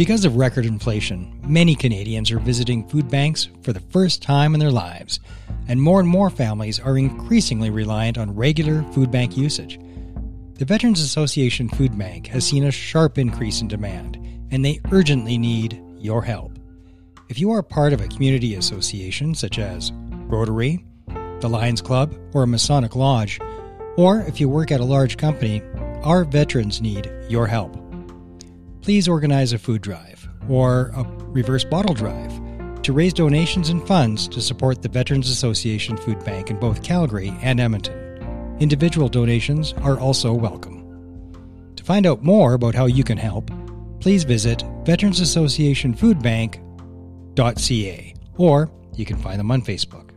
Because of record inflation, many Canadians are visiting food banks for the first time in their lives, and more and more families are increasingly reliant on regular food bank usage. The Veterans Association Food Bank has seen a sharp increase in demand, and they urgently need your help. If you are part of a community association such as Rotary, the Lions Club, or a Masonic Lodge, or if you work at a large company, our veterans need your help please organize a food drive or a reverse bottle drive to raise donations and funds to support the Veterans Association Food Bank in both Calgary and Edmonton. Individual donations are also welcome. To find out more about how you can help, please visit veteransassociationfoodbank.ca or you can find them on Facebook.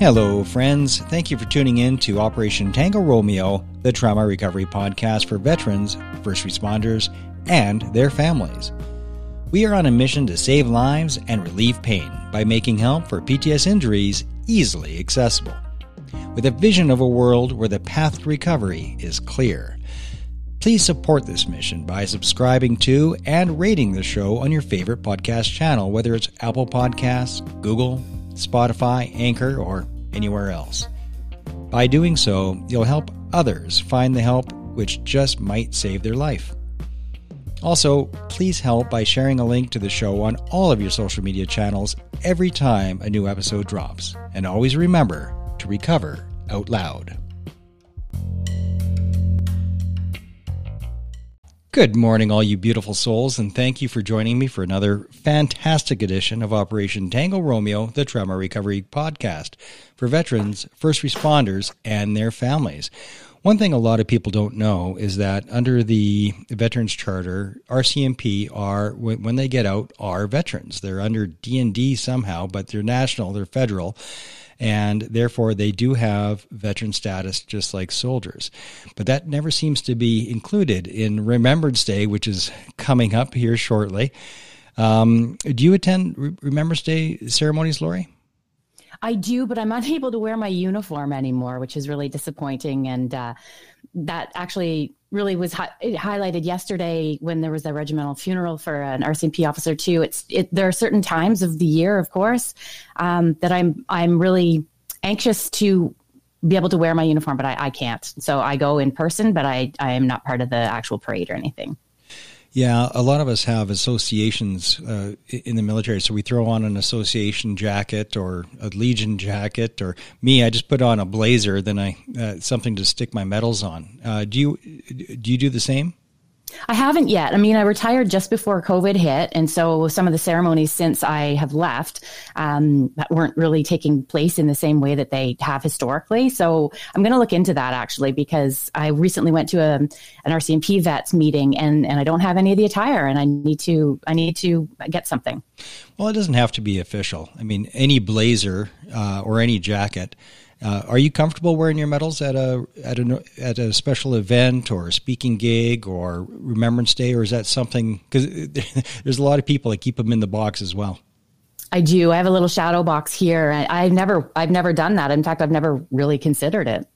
Hello, friends. Thank you for tuning in to Operation Tango Romeo, the trauma recovery podcast for veterans, first responders, and their families. We are on a mission to save lives and relieve pain by making help for PTS injuries easily accessible, with a vision of a world where the path to recovery is clear. Please support this mission by subscribing to and rating the show on your favorite podcast channel, whether it's Apple Podcasts, Google, Spotify, Anchor, or anywhere else. By doing so, you'll help others find the help which just might save their life. Also, please help by sharing a link to the show on all of your social media channels every time a new episode drops. And always remember to recover out loud. Good morning, all you beautiful souls, and thank you for joining me for another fantastic edition of Operation Tango Romeo, the Trauma Recovery Podcast for veterans, first responders, and their families. One thing a lot of people don't know is that under the Veterans Charter, RCMP are when they get out are veterans. They're under D and D somehow, but they're national, they're federal, and therefore they do have veteran status just like soldiers. But that never seems to be included in Remembrance Day, which is coming up here shortly. Um, do you attend Remembrance Day ceremonies, Lori? I do, but I'm unable to wear my uniform anymore, which is really disappointing. And uh, that actually really was hi- highlighted yesterday when there was a regimental funeral for an RCMP officer too. It's it, there are certain times of the year, of course, um, that I'm I'm really anxious to be able to wear my uniform, but I, I can't. So I go in person, but I I am not part of the actual parade or anything. Yeah, a lot of us have associations uh, in the military, so we throw on an association jacket or a Legion jacket, or me, I just put on a blazer, then I uh, something to stick my medals on. Uh, do you do you do the same? I haven't yet. I mean, I retired just before COVID hit. And so some of the ceremonies since I have left um, weren't really taking place in the same way that they have historically. So I'm going to look into that actually because I recently went to a, an RCMP vets meeting and, and I don't have any of the attire and I need to, I need to get something. Well, it doesn't have to be official. I mean, any blazer uh, or any jacket uh, are you comfortable wearing your medals at a at a at a special event or a speaking gig or Remembrance Day, or is that something? Because there's a lot of people that keep them in the box as well. I do. I have a little shadow box here. I've never I've never done that. In fact, I've never really considered it.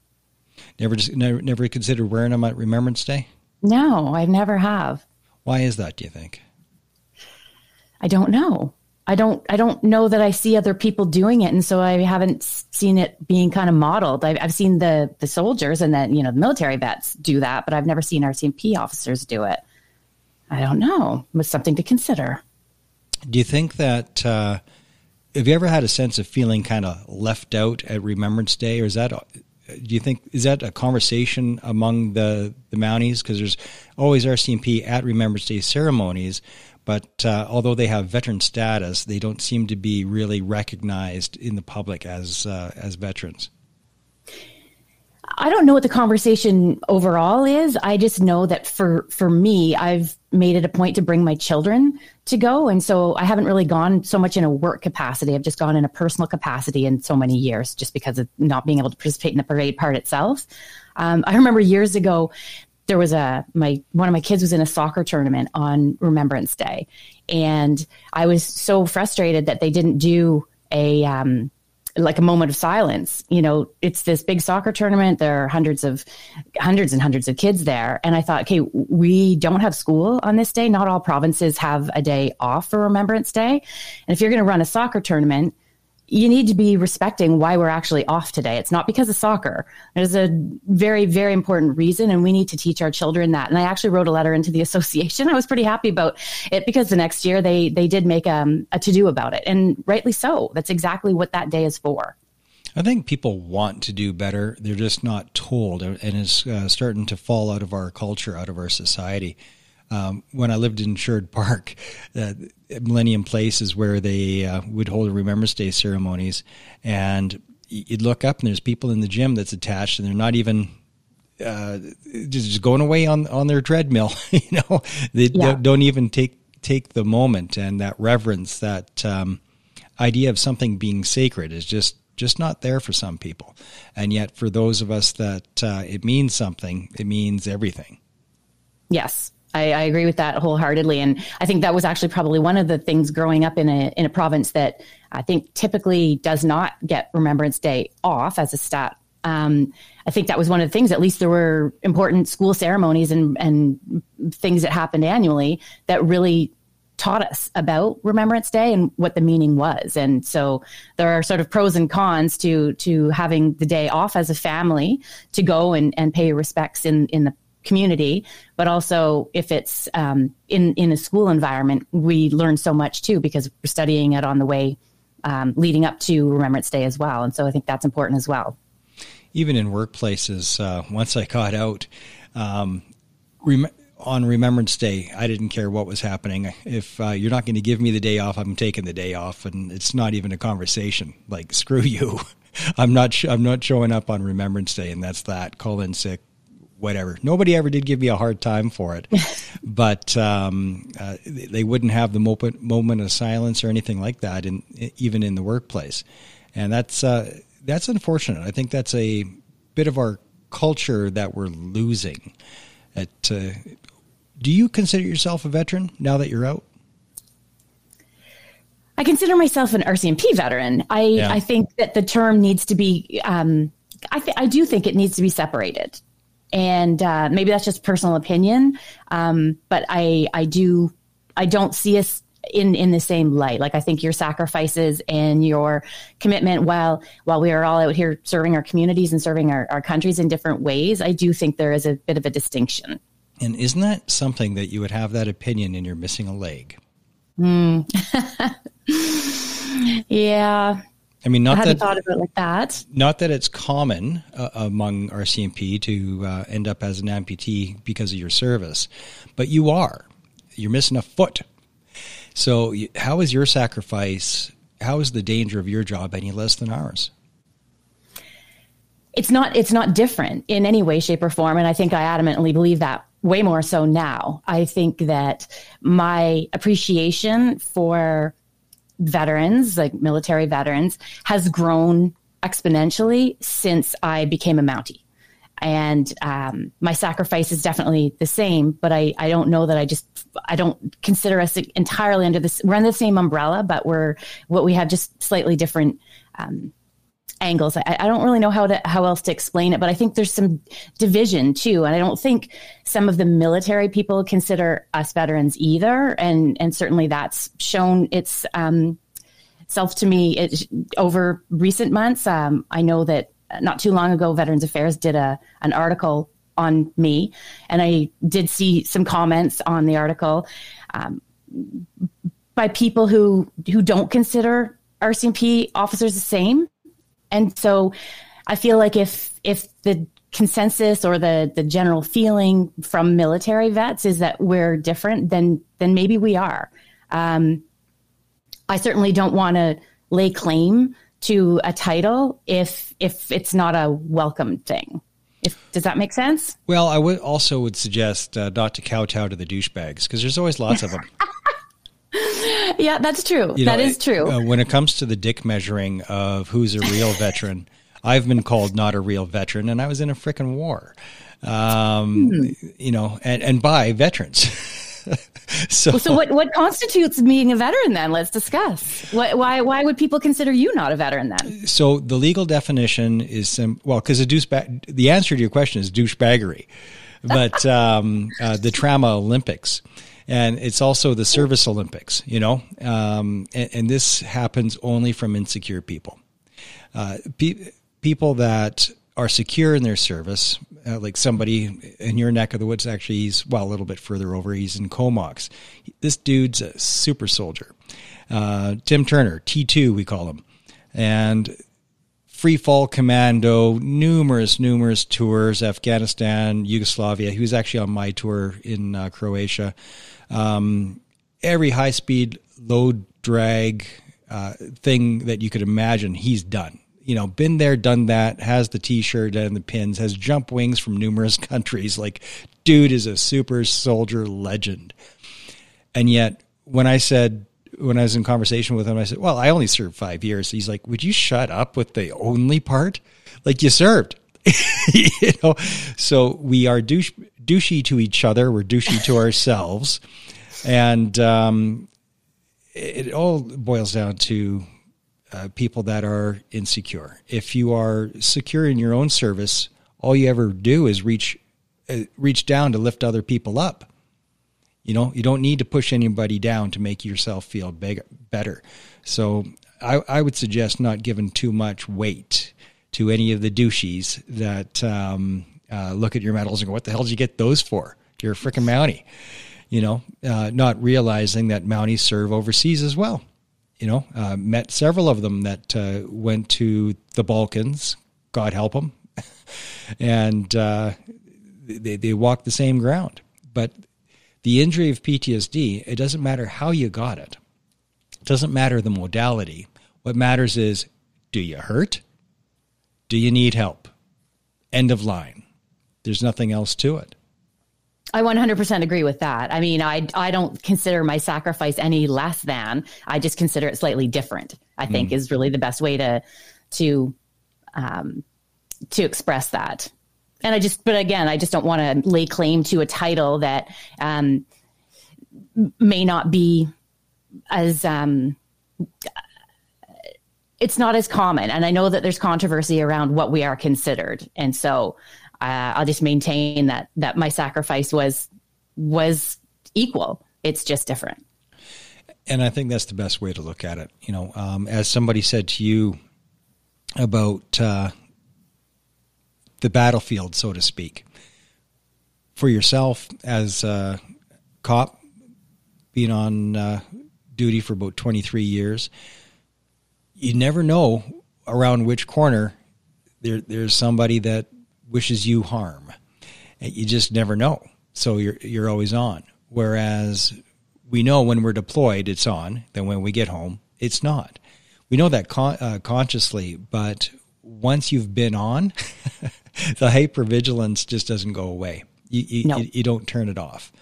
Never just never, never considered wearing them at Remembrance Day. No, I've never have. Why is that? Do you think? I don't know. I don't I don't know that I see other people doing it, and so I haven't seen it being kind of modeled. I've, I've seen the the soldiers and then you know the military vets do that, but I've never seen RCMP officers do it. I don't know. It's something to consider. Do you think that? Uh, have you ever had a sense of feeling kind of left out at Remembrance Day, or is that? Do you think is that a conversation among the the Mounties? Because there's always RCMP at Remembrance Day ceremonies but uh, although they have veteran status, they don't seem to be really recognized in the public as uh, as veterans. I don't know what the conversation overall is. I just know that for for me, I've made it a point to bring my children to go, and so I haven't really gone so much in a work capacity. I've just gone in a personal capacity in so many years, just because of not being able to participate in the parade part itself. Um, I remember years ago, there was a my one of my kids was in a soccer tournament on Remembrance Day, and I was so frustrated that they didn't do a um, like a moment of silence. You know, it's this big soccer tournament. There are hundreds of hundreds and hundreds of kids there. And I thought, okay, we don't have school on this day. Not all provinces have a day off for Remembrance Day. And if you're going to run a soccer tournament, you need to be respecting why we're actually off today. It's not because of soccer. There's a very, very important reason, and we need to teach our children that. And I actually wrote a letter into the association. I was pretty happy about it because the next year they they did make um, a to do about it, and rightly so. That's exactly what that day is for. I think people want to do better. They're just not told, and it's uh, starting to fall out of our culture, out of our society. Um, when I lived in Sherwood Park, uh, Millennium Place is where they uh, would hold a Remembrance Day ceremonies, and you'd look up and there's people in the gym that's attached, and they're not even uh, just going away on on their treadmill. you know, they yeah. don't, don't, even take take the moment and that reverence, that um, idea of something being sacred is just just not there for some people, and yet for those of us that uh, it means something, it means everything. Yes, I, I, agree with that wholeheartedly, and I think that was actually probably one of the things growing up in a in a province that I think typically does not get Remembrance Day off as a stat. Um, I think that was one of the things. At least there were important school ceremonies and and things that happened annually that really taught us about Remembrance Day and what the meaning was. And so there are sort of pros and cons to to having the day off as a family to go and, and pay respects in in the community, but also if it's um, in in a school environment, we learn so much too because we're studying it on the way um, leading up to Remembrance Day as well, and so I think that's important as well. Even in workplaces, uh, once I got out. Um, rem- on Remembrance Day, I didn't care what was happening. If uh, you're not going to give me the day off, I'm taking the day off, and it's not even a conversation. Like screw you, I'm not. Sh- I'm not showing up on Remembrance Day, and that's that. Call in sick, whatever. Nobody ever did give me a hard time for it, but um, uh, they wouldn't have the moment, moment of silence or anything like that, in, even in the workplace, and that's uh, that's unfortunate. I think that's a bit of our culture that we're losing. At, uh, do you consider yourself a veteran now that you're out? I consider myself an RCMP veteran. I, yeah. I think that the term needs to be. Um, I, th- I do think it needs to be separated and uh, maybe that's just personal opinion. Um, but I I do I don't see us in in the same light. Like I think your sacrifices and your commitment, while while we are all out here serving our communities and serving our, our countries in different ways, I do think there is a bit of a distinction. And isn't that something that you would have that opinion and you're missing a leg? Mm. yeah, I mean, not I that thought of it like that. Not that it's common uh, among RCMP to uh, end up as an amputee because of your service, but you are. You're missing a foot. So, how is your sacrifice? How is the danger of your job any less than ours? It's not. It's not different in any way, shape, or form. And I think I adamantly believe that way more so now. I think that my appreciation for veterans, like military veterans, has grown exponentially since I became a Mountie. And um, my sacrifice is definitely the same, but I, I don't know that I just I don't consider us entirely under this. We're under the same umbrella, but we're what we have just slightly different um, angles. I, I, don't really know how to how else to explain it, but I think there's some division too, and I don't think some of the military people consider us veterans either, and and certainly that's shown its um, self to me it, over recent months. Um, I know that not too long ago, Veterans Affairs did a an article on me, and I did see some comments on the article um, by people who who don't consider RCMP officers the same and so I feel like if if the consensus or the the general feeling from military vets is that we're different, then then maybe we are. Um, I certainly don't want to lay claim to a title if if it's not a welcome thing. If, does that make sense? Well, I would also would suggest uh, not to kowtow to the douchebags because there's always lots of them. yeah, that's true. You that know, is true. Uh, when it comes to the dick measuring of who's a real veteran, I've been called not a real veteran, and I was in a freaking war. Um, hmm. You know, and and by veterans. so, so what, what constitutes being a veteran then? Let's discuss. Why, why, why would people consider you not a veteran then? So the legal definition is, sim- well, because a douchebag, the answer to your question is douchebaggery, but um, uh, the trauma Olympics. And it's also the service Olympics, you know, um, and, and, this happens only from insecure people. Uh, pe- people that are secure in their service, uh, like somebody in your neck of the woods, actually, he's, well, a little bit further over, he's in Comox. This dude's a super soldier. Uh, Tim Turner, T2, we call him. And free fall commando, numerous, numerous tours, Afghanistan, Yugoslavia. He was actually on my tour in uh, Croatia. Um, every high speed load drag uh, thing that you could imagine, he's done you know, been there, done that, has the t-shirt and the pins, has jump wings from numerous countries. Like, dude is a super soldier legend. And yet, when I said, when I was in conversation with him, I said, well, I only served five years. He's like, would you shut up with the only part? Like, you served. you know, so we are douche, douchey to each other. We're douchey to ourselves. And, um, it all boils down to uh, people that are insecure. If you are secure in your own service, all you ever do is reach uh, reach down to lift other people up. You know, you don't need to push anybody down to make yourself feel big, better. So I, I would suggest not giving too much weight to any of the douchies that um, uh, look at your medals and go, "What the hell did you get those for? You're a freaking Mountie." You know, uh, not realizing that Mounties serve overseas as well you know, uh, met several of them that uh, went to the Balkans, God help them, and uh, they, they walked the same ground. But the injury of PTSD, it doesn't matter how you got it, it doesn't matter the modality. What matters is do you hurt? Do you need help? End of line. There's nothing else to it. I 100% agree with that. I mean, I I don't consider my sacrifice any less than. I just consider it slightly different. I think mm. is really the best way to to um, to express that. And I just, but again, I just don't want to lay claim to a title that um, may not be as um, it's not as common. And I know that there's controversy around what we are considered, and so uh, I'll just maintain that that my sacrifice was was equal. It's just different. And I think that's the best way to look at it. You know, um, as somebody said to you about uh, the battlefield, so to speak, for yourself as a cop, being on uh, duty for about 23 years, you never know around which corner there, there's somebody that wishes you harm. You just never know. So you're you're always on. Whereas we know when we're deployed, it's on. Then when we get home, it's not. We know that con- uh, consciously, but once you've been on, the hypervigilance just doesn't go away. You you, no. you, you don't turn it off,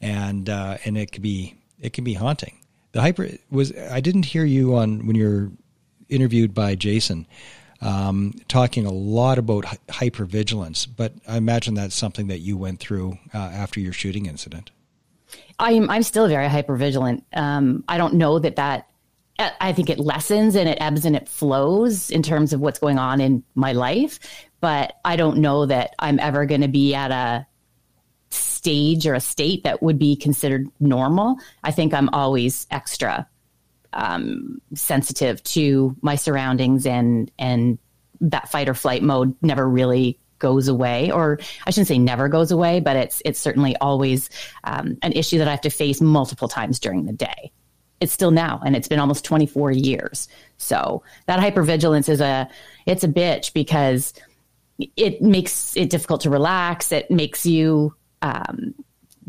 and uh, and it could be it can be haunting. The hyper was I didn't hear you on when you're interviewed by Jason um, talking a lot about hypervigilance, but I imagine that's something that you went through uh, after your shooting incident. I'm I'm still very hypervigilant. Um, I don't know that that. I think it lessens and it ebbs and it flows in terms of what's going on in my life, but I don't know that I'm ever going to be at a stage or a state that would be considered normal. I think I'm always extra um, sensitive to my surroundings and and that fight or flight mode never really goes away or i shouldn't say never goes away but it's it's certainly always um, an issue that i have to face multiple times during the day. It's still now and it's been almost 24 years. So that hypervigilance is a it's a bitch because it makes it difficult to relax. It makes you um,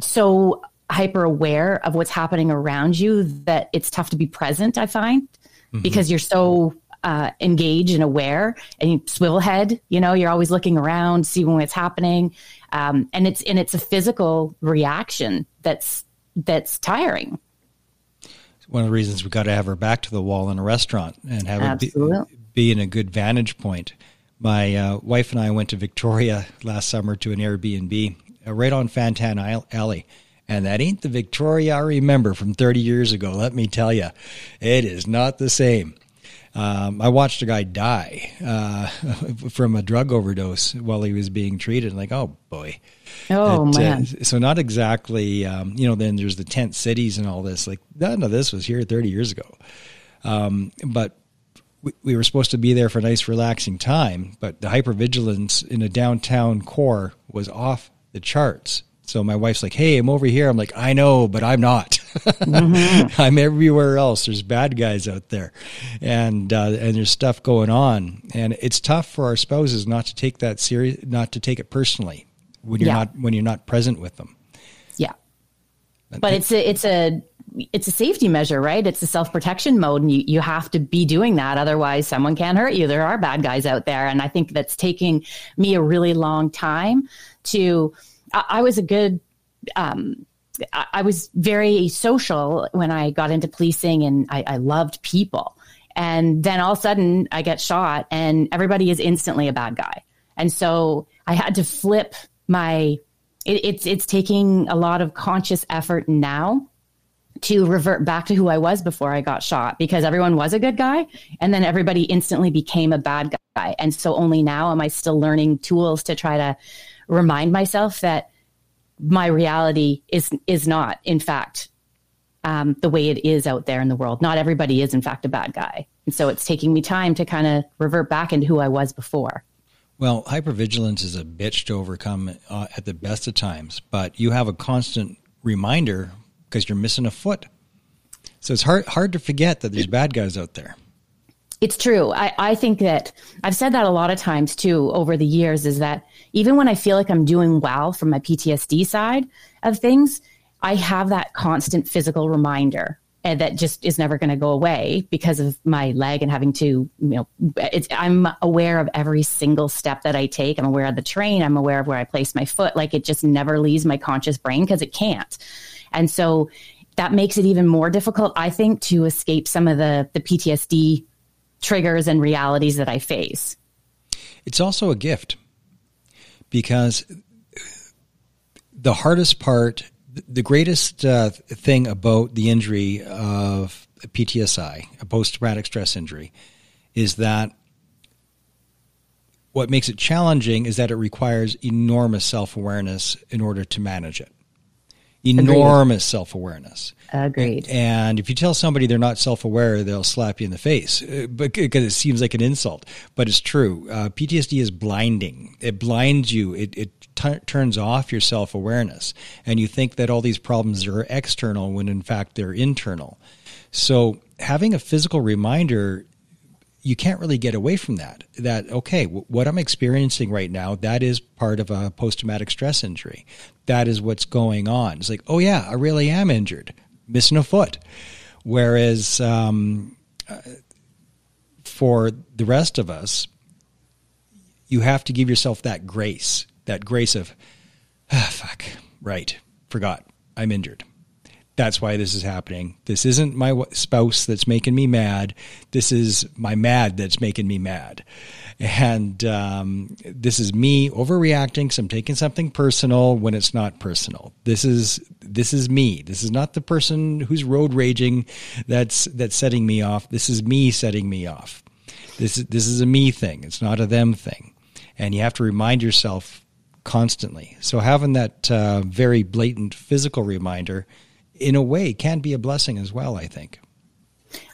so hyper aware of what's happening around you that it's tough to be present, I find, mm-hmm. because you're so uh, engaged and aware and you swivel head, you know, you're always looking around, seeing what's happening. Um, and it's, and it's a physical reaction that's, that's tiring. One of the reasons we've got to have her back to the wall in a restaurant and have her be, be, in a good vantage point. My uh, wife and I went to Victoria last summer to an Airbnb uh, right on Fan Tan Alley And that ain't the Victoria I remember from 30 years ago. Let me tell you, it is not the same. Um, I watched a guy die uh, from a drug overdose while he was being treated. Like, oh boy. Oh it, uh, man. Uh, so not exactly, um, you know. Then there's the tent cities and all this. Like none of this was here 30 years ago. Um, but we, we were supposed to be there for a nice, relaxing time. But the hypervigilance in a downtown core was off the charts. So my wife's like, "Hey, I'm over here." I'm like, "I know, but I'm not. Mm-hmm. I'm everywhere else. There's bad guys out there, and uh, and there's stuff going on, and it's tough for our spouses not to take that serious, not to take it personally when you're yeah. not when you're not present with them. Yeah, but it's a it's a it's a safety measure, right? It's a self protection mode, and you, you have to be doing that. Otherwise, someone can hurt you. There are bad guys out there. And I think that's taking me a really long time to I, I was a good um, I, I, was very social when I got into policing and I, I loved people. And then all of a sudden I get shot and everybody is instantly a bad guy. And so I had to flip my it, it's it's taking a lot of conscious effort now to revert back to who I was before I got shot because everyone was a good guy and then everybody instantly became a bad guy. And so only now am I still learning tools to try to remind myself that my reality is is not, in fact, um, the way it is out there in the world. Not everybody is, in fact, a bad guy, and so it's taking me time to kind of revert back into who I was before. Well, hypervigilance is a bitch to overcome uh, at the best of times, but you have a constant reminder because you're missing a foot. So it's hard hard to forget that there's bad guys out there. It's true. I, I think that I've said that a lot of times too over the years is that even when I feel like I'm doing well from my PTSD side of things, I have that constant physical reminder and that just is never going to go away because of my leg and having to, you know, I'm aware of every single step that I take. I'm aware of the train. I'm aware of where I place my foot. Like it just never leaves my conscious brain because it can't. And so that makes it even more difficult, I think, to escape some of the, the PTSD triggers and realities that I face. It's also a gift because the hardest part, the greatest uh, thing about the injury of PTSI, a post traumatic stress injury, is that what makes it challenging is that it requires enormous self awareness in order to manage it enormous self awareness. Agreed. And if you tell somebody they're not self aware, they'll slap you in the face uh, because it seems like an insult. But it's true. Uh, PTSD is blinding. It blinds you. It, it t- turns off your self awareness, and you think that all these problems are external when in fact they're internal. So having a physical reminder you can't really get away from that. That, okay, w- what I'm experiencing right now, that is part of a post traumatic stress injury. That is what's going on. It's like, oh, yeah, I really am injured, missing a foot. Whereas um, uh, for the rest of us, you have to give yourself that grace, that grace of, ah, fuck, right, forgot, I'm injured. That's why this is happening. This isn't my spouse that's making me mad. This is my mad that's making me mad. And um, this is me overreacting. So I'm taking something personal when it's not personal. This is this is me. This is not the person who's road raging that's that's setting me off. This is me setting me off. This is this is a me thing. It's not a them thing. And you have to remind yourself constantly. So having that uh, very blatant physical reminder in a way, can be a blessing as well, I think.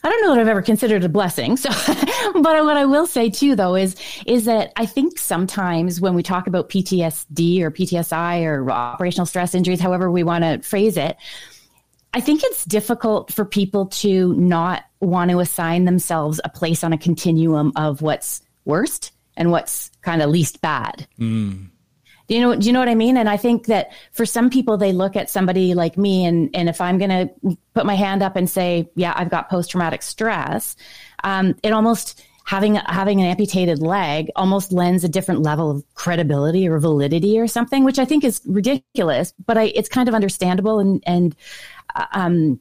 I don't know that I've ever considered a blessing. So, but what I will say too, though, is is that I think sometimes when we talk about PTSD or PTSI or operational stress injuries, however we want to phrase it, I think it's difficult for people to not want to assign themselves a place on a continuum of what's worst and what's kind of least bad. Mm. Do you know? Do you know what I mean? And I think that for some people, they look at somebody like me, and and if I'm going to put my hand up and say, "Yeah, I've got post traumatic stress," um, it almost having having an amputated leg almost lends a different level of credibility or validity or something, which I think is ridiculous. But I, it's kind of understandable and and uh, um,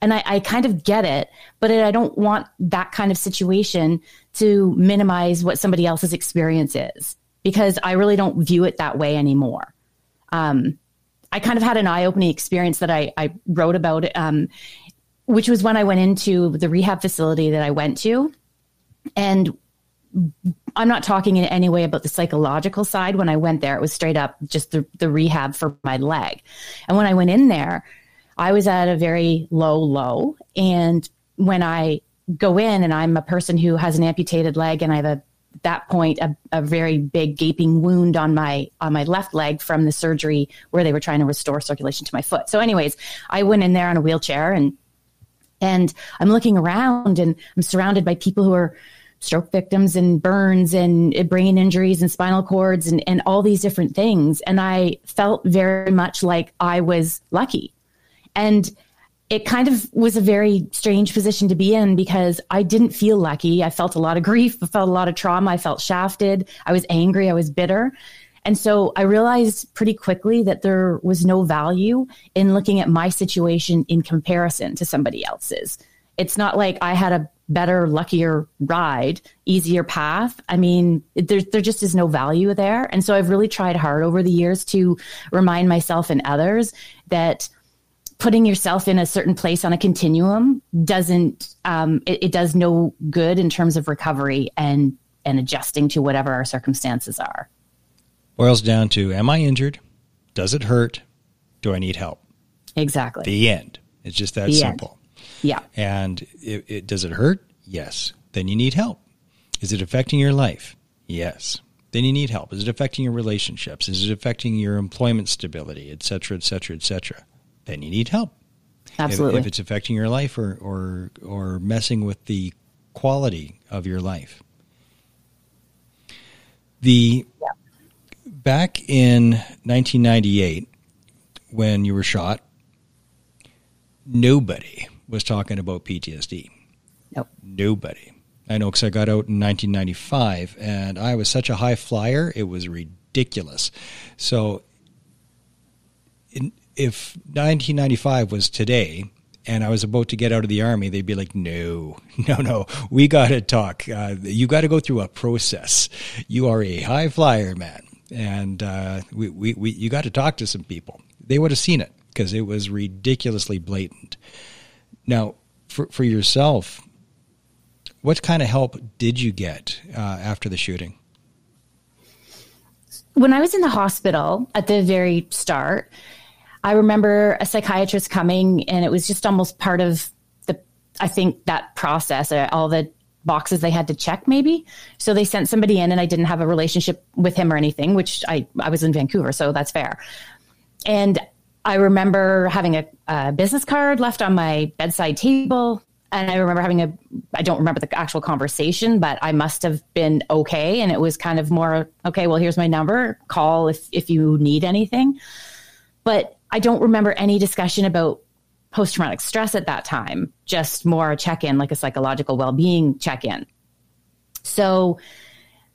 and I, I, kind of get it, but I don't want that kind of situation to minimize what somebody else's experience is because I really don't view it that way anymore. Um, I kind of had an eye opening experience that I, I wrote about, um, which was when I went into the rehab facility that I went to. And I'm not talking in any way about the psychological side. When I went there, it was straight up just the, the rehab for my leg. And when I went in there, I was at a very low low. And when I go in and I'm a person who has an amputated leg and I have a that point a, a very big gaping wound on my on my left leg from the surgery where they were trying to restore circulation to my foot. So anyways, I went in there on a wheelchair and and I'm looking around and I'm surrounded by people who are stroke victims and burns and brain injuries and spinal cords and, and all these different things. And I felt very much like I was lucky. And it kind of was a very strange position to be in because I didn't feel lucky. I felt a lot of grief, I felt a lot of trauma, I felt shafted, I was angry, I was bitter. And so I realized pretty quickly that there was no value in looking at my situation in comparison to somebody else's. It's not like I had a better, luckier ride, easier path. I mean, there, there just is no value there. And so I've really tried hard over the years to remind myself and others that putting yourself in a certain place on a continuum doesn't um, it, it, does no good in terms of recovery and and adjusting to whatever our circumstances are. Boils down to am i injured? Does it hurt? Do i need help? Exactly. The end. It's just that the simple. End. yeah. And it, it, does it hurt? Yes. Then you need help. Is it affecting your life? Yes. Then you need help. Is it affecting your relationships? Is it affecting your employment stability? Et cetera et cetera et cetera then you need help. Absolutely. If, if, it's affecting your life or, or, or messing with the quality of your life. The yeah. back in 1998, when you were shot, nobody was talking about PTSD. Nope. Nobody. I know because I got out in 1995 and I was such a high flyer, it was ridiculous. So, in, if 1995 was today and I was about to get out of the army, they'd be like, no, no, no, we got to talk. Uh, you got to go through a process. You are a high flyer, man. And uh, we, we, we, you got to talk to some people. They would have seen it because it was ridiculously blatant. Now, for, for yourself, what kind of help did you get uh, after the shooting? When I was in the hospital at the very start, I remember a psychiatrist coming and it was just almost part of the, I think that process, uh, all the boxes they had to check maybe. So they sent somebody in and I didn't have a relationship with him or anything, which I, I was in Vancouver. So that's fair. And I remember having a, a business card left on my bedside table. And I remember having a, I don't remember the actual conversation, but I must have been okay. And it was kind of more, okay, well, here's my number. Call if, if you need anything. But I don't remember any discussion about post traumatic stress at that time, just more a check in, like a psychological well being check in. So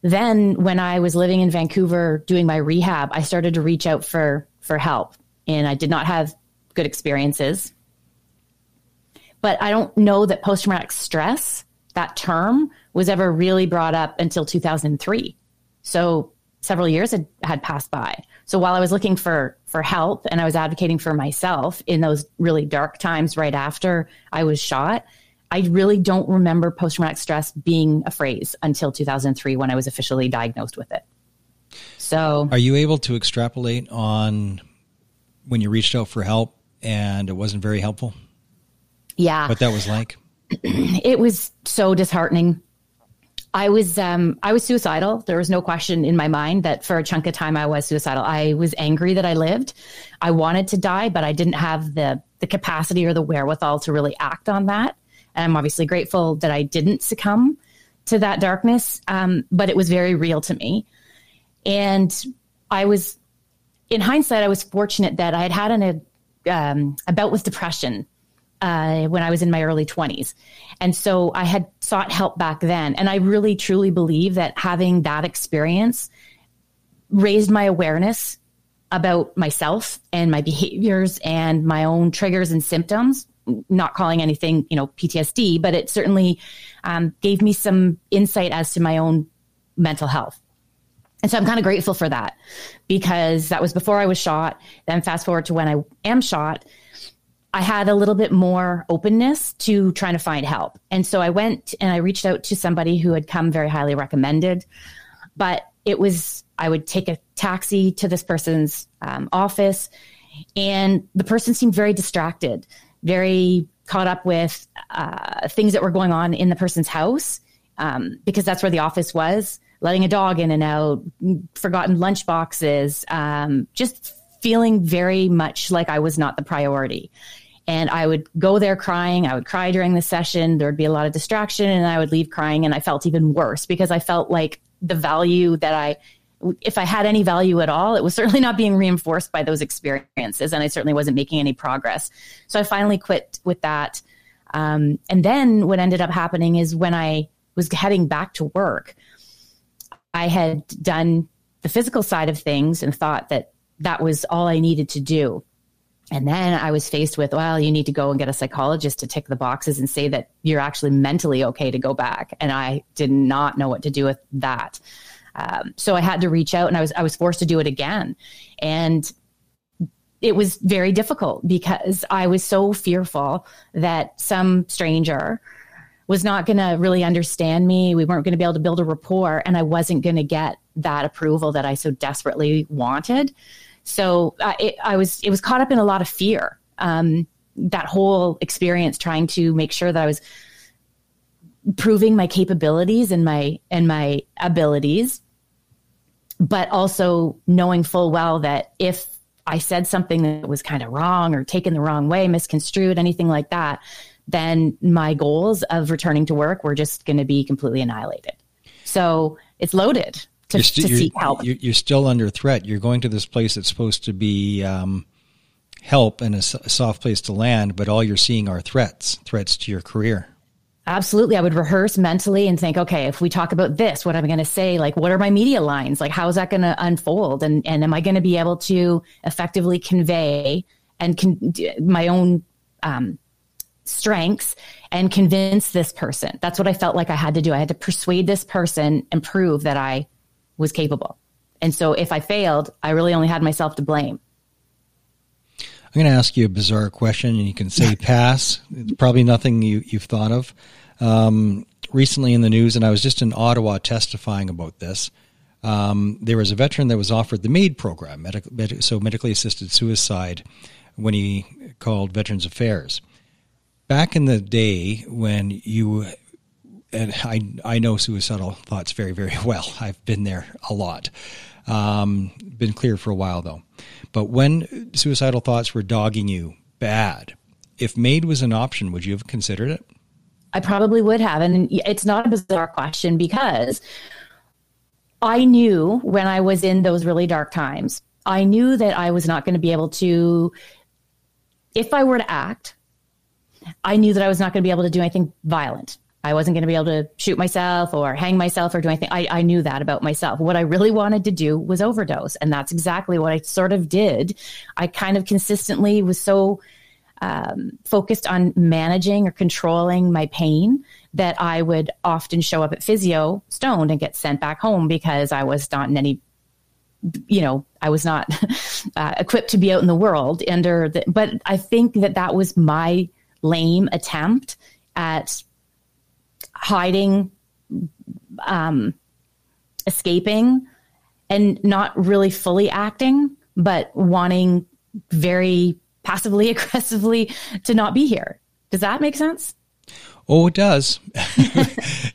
then when I was living in Vancouver doing my rehab, I started to reach out for, for help and I did not have good experiences. But I don't know that post traumatic stress, that term, was ever really brought up until 2003. So several years had, had passed by. So while I was looking for for help and I was advocating for myself in those really dark times right after I was shot, I really don't remember post traumatic stress being a phrase until 2003 when I was officially diagnosed with it. So, are you able to extrapolate on when you reached out for help and it wasn't very helpful? Yeah. What that was like? it was so disheartening. I was um, I was suicidal. There was no question in my mind that for a chunk of time I was suicidal. I was angry that I lived. I wanted to die, but I didn't have the the capacity or the wherewithal to really act on that. And I'm obviously grateful that I didn't succumb to that darkness. Um, but it was very real to me, and I was, in hindsight, I was fortunate that I had had an, a um, a bout with depression uh, when I was in my early 20s. And so I had sought help back then. And I really truly believe that having that experience raised my awareness about myself and my behaviors and my own triggers and symptoms. Not calling anything, you know, PTSD, but it certainly um, gave me some insight as to my own mental health. And so I'm kind of grateful for that because that was before I was shot. Then fast forward to when I am shot, I had a little bit more openness to trying to find help. And so I went and I reached out to somebody who had come very highly recommended. But it was, I would take a taxi to this person's um, office, and the person seemed very distracted, very caught up with uh, things that were going on in the person's house um, because that's where the office was letting a dog in and out, forgotten lunch boxes, um, just feeling very much like I was not the priority. And I would go there crying. I would cry during the session. There would be a lot of distraction, and I would leave crying. And I felt even worse because I felt like the value that I, if I had any value at all, it was certainly not being reinforced by those experiences. And I certainly wasn't making any progress. So I finally quit with that. Um, and then what ended up happening is when I was heading back to work, I had done the physical side of things and thought that that was all I needed to do. And then I was faced with, well, you need to go and get a psychologist to tick the boxes and say that you're actually mentally okay to go back. And I did not know what to do with that. Um, so I had to reach out and I was, I was forced to do it again. And it was very difficult because I was so fearful that some stranger was not going to really understand me. We weren't going to be able to build a rapport, and I wasn't going to get that approval that I so desperately wanted. So uh, it, I was it was caught up in a lot of fear. Um, that whole experience, trying to make sure that I was proving my capabilities and my and my abilities, but also knowing full well that if I said something that was kind of wrong or taken the wrong way, misconstrued, anything like that, then my goals of returning to work were just going to be completely annihilated. So it's loaded to, st- to seek help. You're, you're, still under threat. You're going to this place that's supposed to be um, help and a, a soft place to land, but all you're seeing are threats, threats to your career. Absolutely. I would rehearse mentally and think, okay, if we talk about this, what am I going to say? Like, what are my media lines? Like, how is that going to unfold? And, and am I going to be able to effectively convey and con- my own um, strengths and convince this person. That's what I felt like I had to do. I had to persuade this person and prove that I was capable. And so if I failed, I really only had myself to blame. I'm going to ask you a bizarre question and you can say pass. It's probably nothing you, you've thought of. Um, recently in the news, and I was just in Ottawa testifying about this. Um, there was a veteran that was offered the MAID program, medic- so medically assisted suicide, when he called Veterans Affairs back in the day when you and I I know suicidal thoughts very very well. I've been there a lot. Um, been clear for a while though. But when suicidal thoughts were dogging you bad, if MAID was an option, would you have considered it? I probably would have, and it's not a bizarre question because I knew when I was in those really dark times, I knew that I was not going to be able to, if I were to act, I knew that I was not going to be able to do anything violent. I wasn't going to be able to shoot myself or hang myself or do anything. I, I knew that about myself. What I really wanted to do was overdose. And that's exactly what I sort of did. I kind of consistently was so um, focused on managing or controlling my pain that I would often show up at physio stoned and get sent back home because I was not in any you know i was not uh, equipped to be out in the world under the, but i think that that was my lame attempt at hiding, um, escaping, and not really fully acting, but wanting very passively aggressively to not be here. Does that make sense? Oh, it does.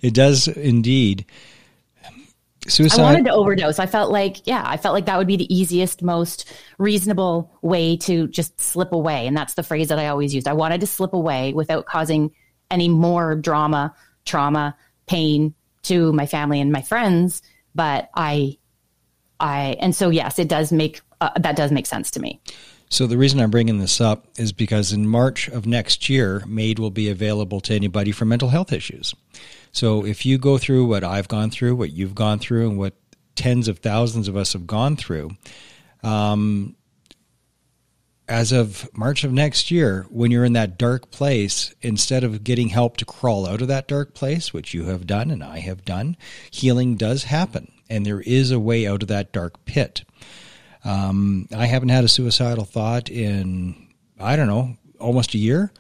it does indeed. Suicide. I wanted to overdose. I felt like, yeah, I felt like that would be the easiest, most reasonable way to just slip away. And that's the phrase that I always used. I wanted to slip away without causing any more drama, trauma, pain to my family and my friends. But I, I, and so yes, it does make, uh, that does make sense to me. So the reason I'm bringing this up is because in March of next year, MAID will be available to anybody for mental health issues. So if you go through what I've gone through, what you've gone through, and what tens of thousands of us have gone through, um, as of March of next year, when you're in that dark place, instead of getting help to crawl out of that dark place, which you have done and I have done, healing does happen. and there is a way out of that dark pit. Um, I haven't had a suicidal thought in I don't know almost a year.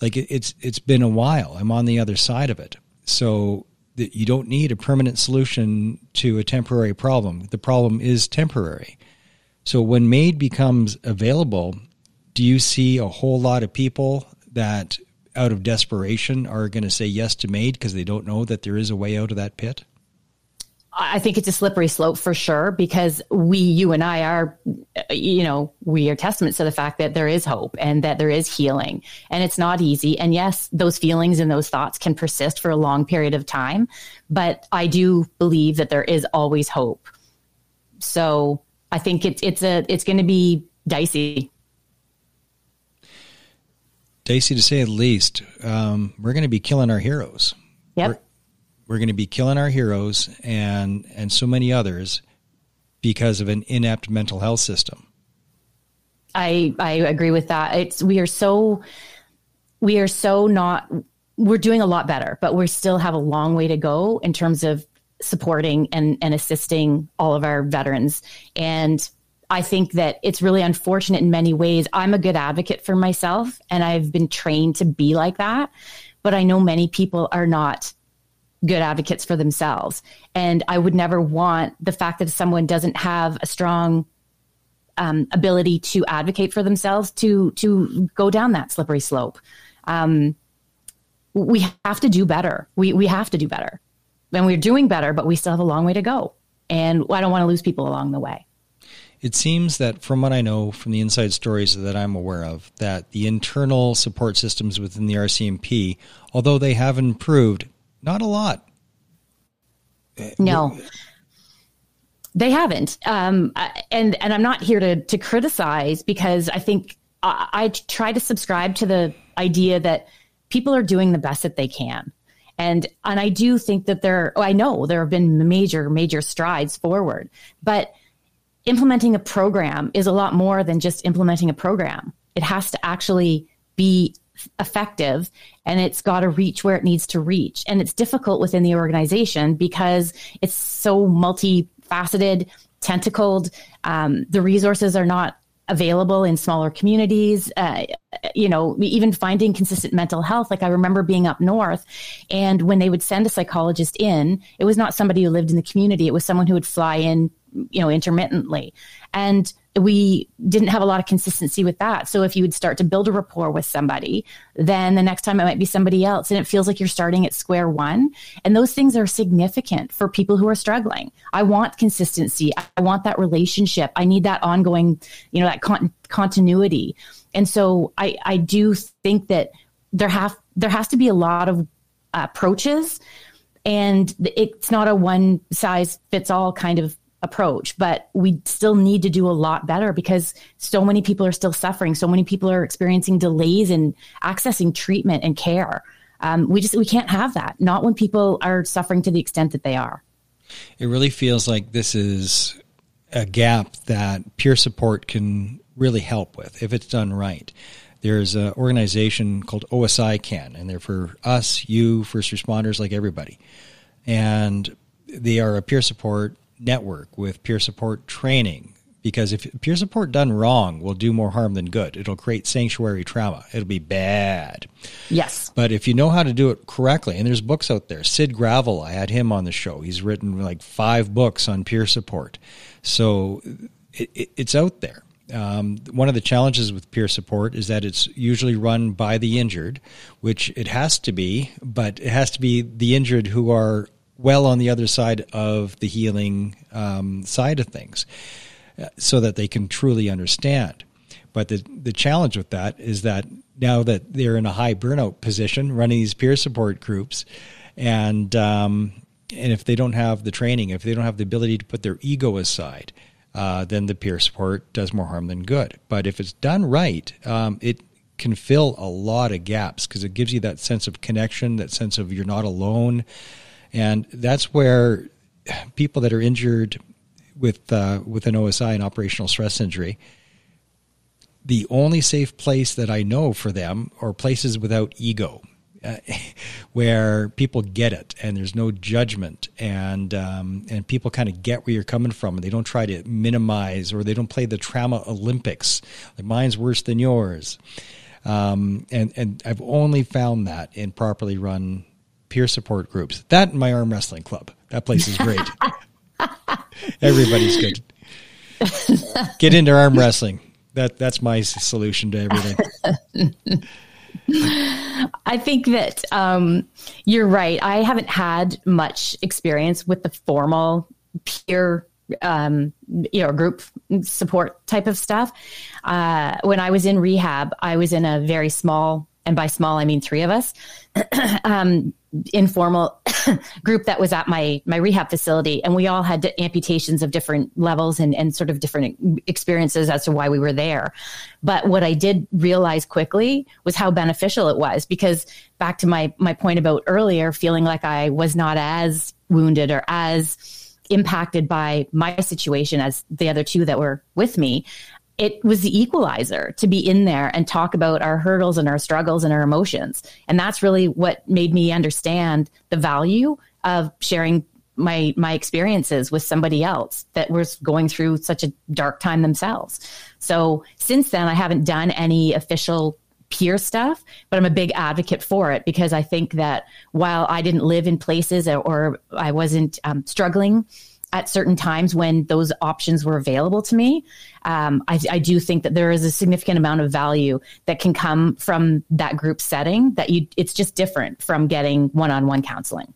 Like it, it's it's been a while. I'm on the other side of it, so that you don't need a permanent solution to a temporary problem. The problem is temporary. So when MAID becomes available, do you see a whole lot of people that out of desperation are going to say yes to MAID because they don't know that there is a way out of that pit? I think it's a slippery slope for sure because we, you and I are, you know, we are testaments to the fact that there is hope and that there is healing and it's not easy. And yes, those feelings and those thoughts can persist for a long period of time, but I do believe that there is always hope. So I think it's, it's a, it's going to be dicey. Dicey to say the least. Um, we're going to be killing our heroes. Yep. We're, we're going to be killing our heroes and and so many others because of an inept mental health system. I I agree with that. It's we are so we are so not we're doing a lot better, but we still have a long way to go in terms of supporting and and assisting all of our veterans and I think that it's really unfortunate in many ways. I'm a good advocate for myself and I've been trained to be like that, but I know many people are not good advocates for themselves. And I would never want the fact that someone doesn't have a strong um, ability to advocate for themselves to to go down that slippery slope. Um, we have to do better. We we have to do better, and we're doing better, but we still have a long way to go. And I don't want to lose people along the way. It seems that, from what I know from the inside stories that I'm aware of, that the internal support systems within the RCMP, although they have improved, not a lot. No. They haven't, um, and and I'm not here to to criticize because I think I, I try to subscribe to the idea that people are doing the best that they can, and and I do think that there. I know there have been major major strides forward, but implementing a program is a lot more than just implementing a program. It has to actually be effective and it's got to reach where it needs to reach. And it's difficult within the organization because it's so multifaceted, tentacled. Um, the resources are not available in smaller communities. Uh, you know, even finding consistent mental health. Like I remember being up north, and when they would send a psychologist in, it was not somebody who lived in the community. It was someone who would fly in, you know, intermittently. And we didn't have a lot of consistency with that. So if you would start to build a rapport with somebody, then the next time it might be somebody else. And it feels like you're starting at square one. And those things are significant for people who are struggling. I want consistency. I want that relationship. I need that ongoing, you know, that con- continuity. And so I, I do think that there have, there has to be a lot of approaches and it's not a one size fits all kind of approach, but we still need to do a lot better because so many people are still suffering. So many people are experiencing delays in accessing treatment and care. Um, we just we can't have that. Not when people are suffering to the extent that they are. It really feels like this is a gap that peer support can really help with if it's done right. There's an organization called OSI Can, and they're for us, you, first responders, like everybody. And they are a peer support network with peer support training. Because if peer support done wrong will do more harm than good. It'll create sanctuary trauma. It'll be bad. Yes. But if you know how to do it correctly and there's books out there. Syd Gravel i had him on the show. He's written like five books on peer support. So it, it, it's out there. Um, one of the challenges with peer support is that it's usually run by the injured, which it has to be, but it has to be the injured who are well on the other side of the healing um, side of things uh, so that they can truly understand. But the, the challenge with that is that now that they're in a high burnout position running these peer support groups, and um, and if they don't have the training, if they don't have the ability to put their ego aside, uh, then the peer support does more harm than good. But if it's done right, um, it can fill a lot of gaps because it gives you that sense of connection, that sense of you're not alone. And that's where people that are injured with uh, with an OSI, an operational stress injury, the only safe place that I know for them are places without ego. uh, where people get it and there's no judgment and um, and people kind of get where you're coming from and they don't try to minimize or they don't play the trauma Olympics. Like mine's worse than yours. Um, and and I've only found that in properly run peer support groups. That and my arm wrestling club. That place is great. Everybody's good. Get into arm wrestling. That that's my solution to everything. I think that um, you're right. I haven't had much experience with the formal peer um, you know, group support type of stuff. Uh, when I was in rehab, I was in a very small, and by small I mean three of us, um, informal group that was at my my rehab facility, and we all had amputations of different levels and and sort of different experiences as to why we were there. But what I did realize quickly was how beneficial it was because back to my my point about earlier, feeling like I was not as wounded or as impacted by my situation as the other two that were with me it was the equalizer to be in there and talk about our hurdles and our struggles and our emotions. And that's really what made me understand the value of sharing my my experiences with somebody else that was going through such a dark time themselves. So since then i haven't done any official peer stuff, but I'm a big advocate for it because I think that while I didn't live in places or I wasn't um, struggling at certain times when those options were available to me, um, I, I, do think that there is a significant amount of value that can come from that group setting. That you, it's just different from getting one-on-one counseling.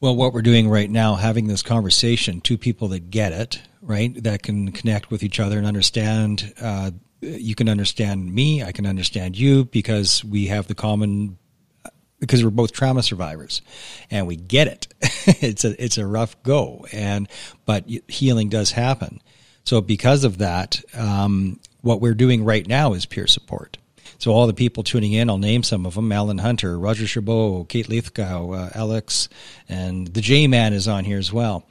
Well, what we're doing right now, having this conversation, two people that get it, right, that can connect with each other and understand uh, you can understand me, I can understand you because we have the common because we're both trauma survivors and we get it. it's a it's a rough go and but healing does happen. So because of that, um, what we're doing right now is peer support. So all the people tuning in, I'll name some of them: Alan Hunter, Roger Chabot, Kate Lithgow, uh, Alex, and the J Man is on here as well.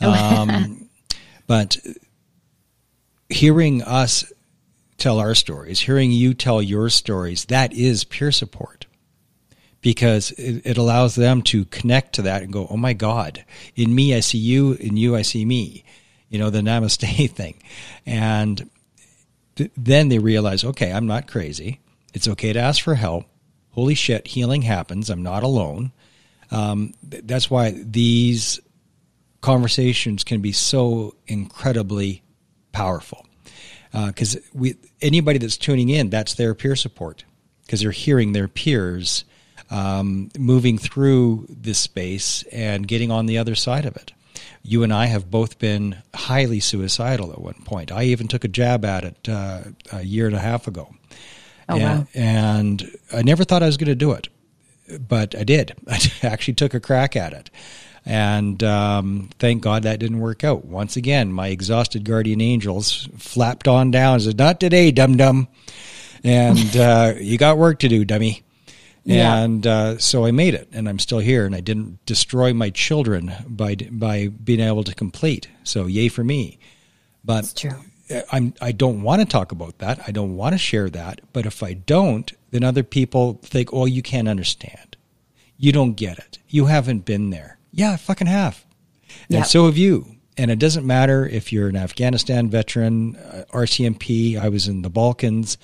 Oh. Um, but hearing us tell our stories, hearing you tell your stories, that is peer support because it, it, allows them to connect to that and go, oh my God, in me, I see you, in you, I see me. You know, the namaste thing. And th- then they realize, okay, I'm not crazy. It's okay to ask for help. Holy shit, healing happens. I'm not alone. Um, th- that's why these conversations can be so incredibly powerful because uh, we anybody that's tuning in, that's their peer support because they're hearing their peers um, moving through this space and getting on the other side of it. You and I have both been highly suicidal at one point. I even took a jab at it uh, a year and a half ago. Oh, and, wow. and I never thought I was going to do it, but I did. I actually took a crack at it. And um, thank God that didn't work out. Once again, my exhausted guardian angels flapped on down and said, Not today, dum dum. And uh, you got work to do, dummy. Yeah. And uh, so I made it, and I'm still here, and I didn't destroy my children by by being able to complete. So yay for me. But That's true. I'm I don't want to talk about that. I don't want to share that. But if I don't, then other people think, "Oh, you can't understand. You don't get it. You haven't been there." Yeah, I fucking have. And so have you. And it doesn't matter if you're an Afghanistan veteran, uh, RCMP, I was in the Balkans.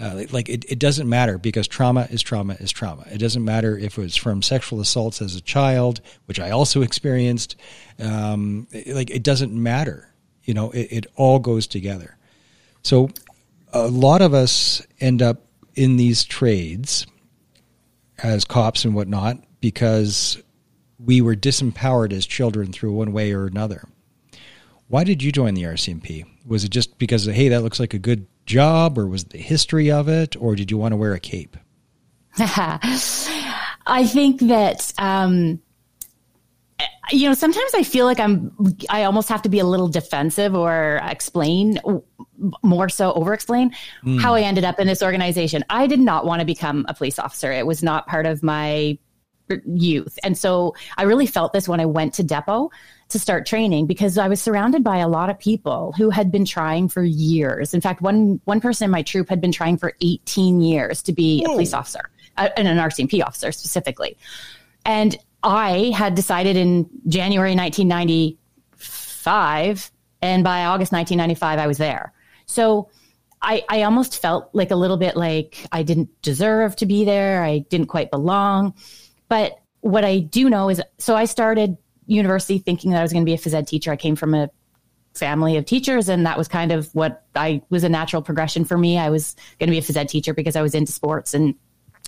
Uh, like it, it doesn't matter because trauma is trauma is trauma. It doesn't matter if it was from sexual assaults as a child, which I also experienced. Um, it, like it doesn't matter. You know, it, it all goes together. So a lot of us end up in these trades as cops and whatnot because we were disempowered as children through one way or another. Why did you join the RCMP? Was it just because, hey, that looks like a good job, or was the history of it, or did you want to wear a cape? I think that, um, you know, sometimes I feel like I'm, I almost have to be a little defensive or explain more so over explain mm. how I ended up in this organization. I did not want to become a police officer. It was not part of my youth. And so I really felt this when I went to Depot to start training because I was surrounded by a lot of people who had been trying for years. In fact, one one person in my troop had been trying for 18 years to be a police officer. uh, and an RCMP officer specifically. And I had decided in January 1995, and by August 1995, I was there. So I, I almost felt like a little bit like I didn't deserve to be there. I didn't quite belong. But what I do know is so I started university thinking that I was going to be a phys ed teacher. I came from a family of teachers and that was kind of what I was a natural progression for me. I was going to be a phys ed teacher because I was into sports and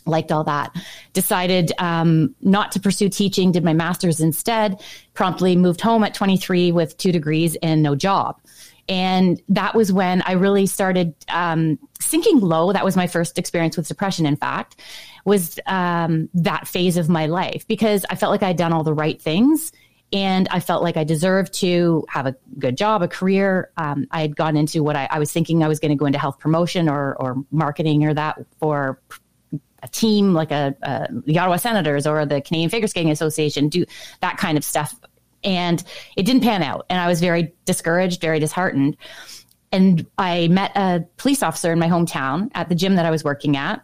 liked all that. Decided um, not to pursue teaching, did my master's instead, promptly moved home at 23 with two degrees and no job. And that was when I really started um, sinking low. That was my first experience with depression, in fact, was um, that phase of my life because I felt like I'd done all the right things and I felt like I deserved to have a good job, a career. Um, I had gone into what I, I was thinking I was going to go into health promotion or, or marketing or that for a team like a, a, the Ottawa Senators or the Canadian Figure Skating Association, do that kind of stuff. And it didn't pan out. And I was very discouraged, very disheartened. And I met a police officer in my hometown at the gym that I was working at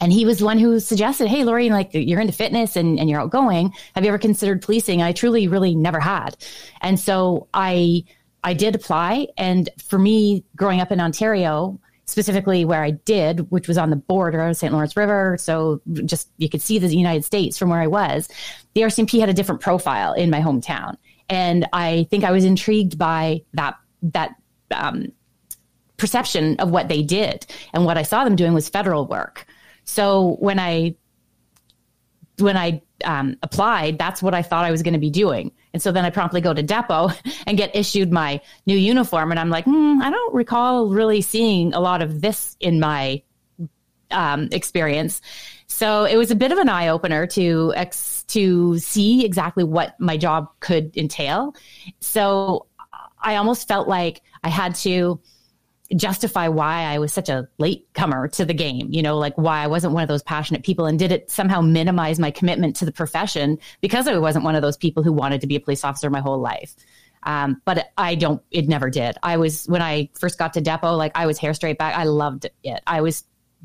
and he was the one who suggested, Hey, Lori, like you're into fitness and, and you're outgoing. Have you ever considered policing? I truly, really never had. And so I, I did apply. And for me, growing up in Ontario, specifically where I did, which was on the border of St. Lawrence River. So just you could see the United States from where I was. The RCMP had a different profile in my hometown. And I think I was intrigued by that, that, um, perception of what they did. And what I saw them doing was federal work. So when I when I um, applied, that's what I thought I was going to be doing. And so then I promptly go to depot and get issued my new uniform. And I'm like, hmm, I don't recall really seeing a lot of this in my um, experience. So it was a bit of an eye opener to ex- to see exactly what my job could entail. So I almost felt like I had to justify why I was such a late comer to the game, you know, like why I wasn't one of those passionate people and did it somehow minimize my commitment to the profession because I wasn't one of those people who wanted to be a police officer my whole life. Um, but I don't, it never did. I was, when I first got to depot, like I was hair straight back. I loved it. I was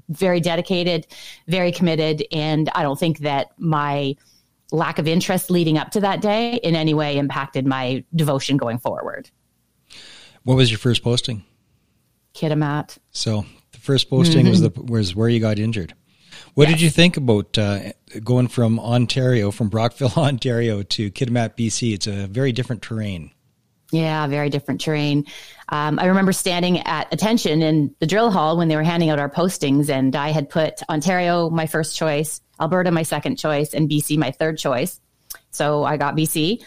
very dedicated, very committed. And I don't think that my lack of interest leading up to that day in any way impacted my devotion going forward. What was your first posting? Kitimat. So the first posting mm-hmm. was the was where you got injured. What yes. did you think about uh, going from Ontario, from Brockville, Ontario, to Kitimat, BC? It's a very different terrain. Yeah, very different terrain. Um, I remember standing at attention in the drill hall when they were handing out our postings, and I had put Ontario my first choice, Alberta my second choice, and BC my third choice. So I got BC.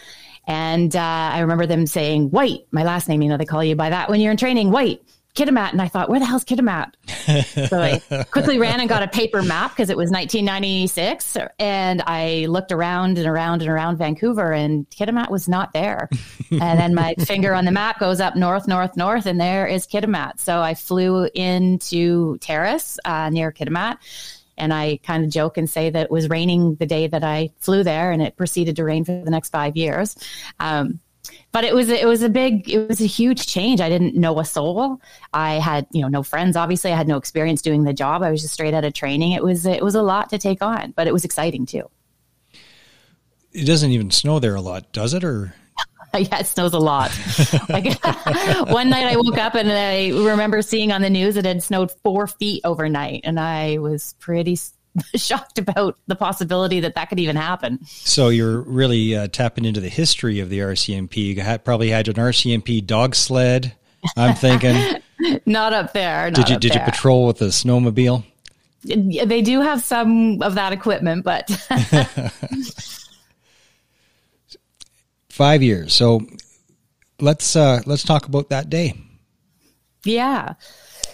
And uh, I remember them saying, White, my last name, you know, they call you by that when you're in training, White. Kitimat. And I thought, where the hell's Kitimat? so I quickly ran and got a paper map because it was 1996. And I looked around and around and around Vancouver and Kitimat was not there. and then my finger on the map goes up north, north, north, and there is Kitimat. So I flew into Terrace uh, near Kitimat. And I kind of joke and say that it was raining the day that I flew there, and it proceeded to rain for the next five years. Um, but it was it was a big it was a huge change. I didn't know a soul. I had you know no friends. Obviously, I had no experience doing the job. I was just straight out of training. It was it was a lot to take on, but it was exciting too. It doesn't even snow there a lot, does it? Or yeah, it snows a lot. like one night I woke up and I remember seeing on the news it had snowed four feet overnight, and I was pretty shocked about the possibility that that could even happen. So you're really uh, tapping into the history of the RCMP. You had, probably had an RCMP dog sled. I'm thinking. not up there. Not did you did there. you patrol with a snowmobile? They do have some of that equipment, but five years. So let's uh, let's talk about that day. Yeah.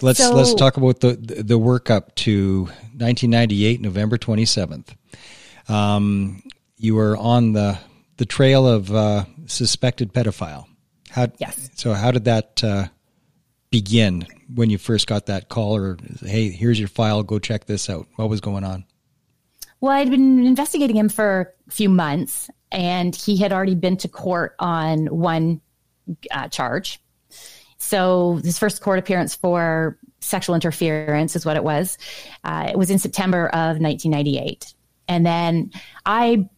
Let's so, let's talk about the the work up to 1998, November 27th. Um, you were on the the trail of uh, suspected pedophile. How, yes. So how did that uh, begin when you first got that call, or hey, here's your file, go check this out? What was going on? Well, I'd been investigating him for a few months, and he had already been to court on one uh, charge. So his first court appearance for sexual interference, is what it was. Uh, it was in September of 1998. And then I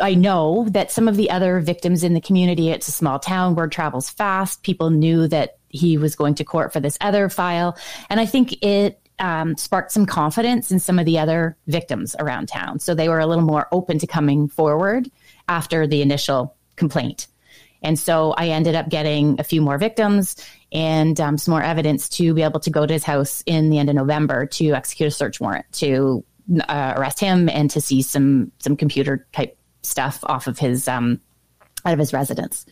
I know that some of the other victims in the community, it's a small town, word travels fast. People knew that he was going to court for this other file. And I think it um, sparked some confidence in some of the other victims around town. So they were a little more open to coming forward after the initial complaint. And so I ended up getting a few more victims and um, some more evidence to be able to go to his house in the end of November to execute a search warrant to uh, arrest him and to see some some computer type stuff off of his um, out of his residence.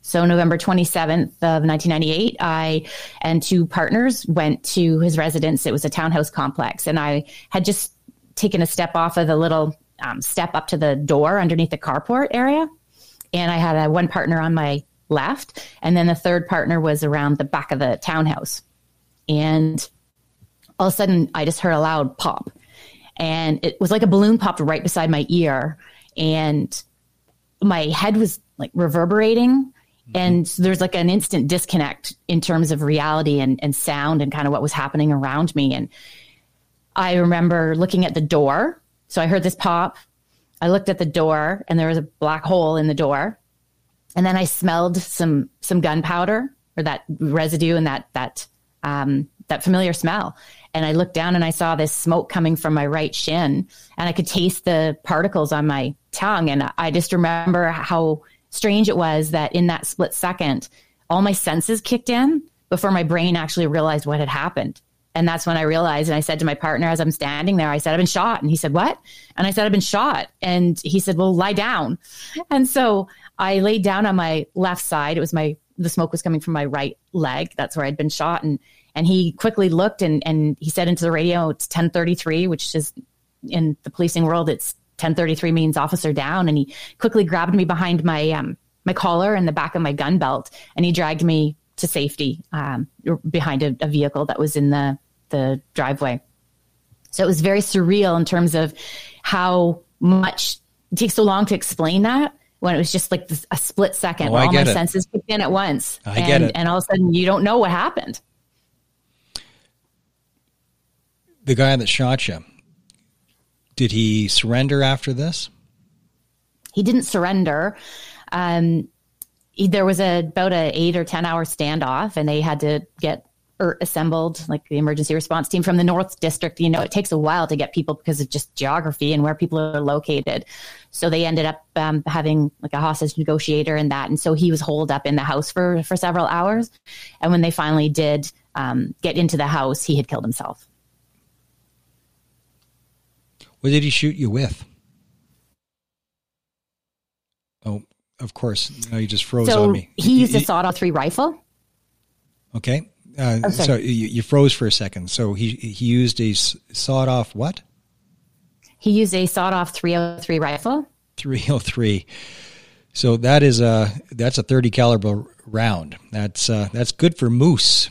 So November 27th of 1998, I and two partners went to his residence. It was a townhouse complex, and I had just taken a step off of the little um, step up to the door underneath the carport area, and I had a, one partner on my left, and then the third partner was around the back of the townhouse, and all of a sudden I just heard a loud pop, and it was like a balloon popped right beside my ear and my head was like reverberating. Mm-hmm. and there's like an instant disconnect in terms of reality and, and sound and kind of what was happening around me. And i remember looking at the door. So i heard this pop i looked at the door and there was a black hole in the door and then i smelled some some gunpowder or that residue and that that um, that familiar smell and I looked down and I saw this smoke coming from my right shin and I could taste the particles on my tongue. And I just remember how strange it was that in that split second, all my senses kicked in before my brain actually realized what had happened. And that's when I realized, and I said to my partner as I'm standing there, I said, I've been shot. And he said, What? And I said, I've been shot. And he said, Well, lie down. And so I laid down on my left side. It was my, the smoke was coming from my right leg. That's where I'd been shot. And and he quickly looked and, and he said into the radio, it's 1033, which is in the policing world, it's 1033 means officer down. And he quickly grabbed me behind my, um, my collar and the back of my gun belt and he dragged me to safety um, behind a, a vehicle that was in the, the driveway. So it was very surreal in terms of how much it takes so long to explain that when it was just like a split second oh, all my it. senses kicked in at once. I and, get it. And all of a sudden you don't know what happened. the guy that shot you, did he surrender after this? He didn't surrender. Um, there was a, about a eight or ten hour standoff, and they had to get ERT assembled, like the emergency response team from the North District. You know, it takes a while to get people because of just geography and where people are located. So they ended up um, having like a hostage negotiator and that, and so he was holed up in the house for for several hours. And when they finally did um, get into the house, he had killed himself. What did he shoot you with? Oh, of course. No, he just froze so on me. He used a sawed-off three rifle. Okay. Uh, oh, so you, you, froze for a second. So he he used a sawed-off what? He used a sawed-off 303 rifle. 303. So that is a that's a 30 caliber round. That's uh, that's good for moose.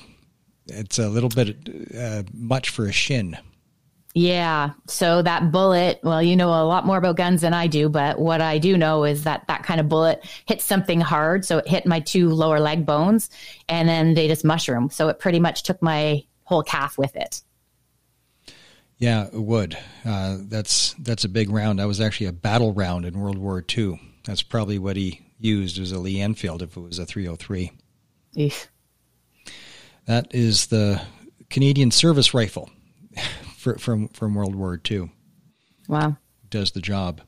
It's a little bit uh, much for a shin. Yeah. So that bullet, well, you know a lot more about guns than I do, but what I do know is that that kind of bullet hit something hard. So it hit my two lower leg bones and then they just mushroom. So it pretty much took my whole calf with it. Yeah, it would. Uh, that's that's a big round. That was actually a battle round in World War II. That's probably what he used as a Lee Enfield if it was a 303. Eesh. That is the Canadian service rifle for, from from World War II. Wow, does the job.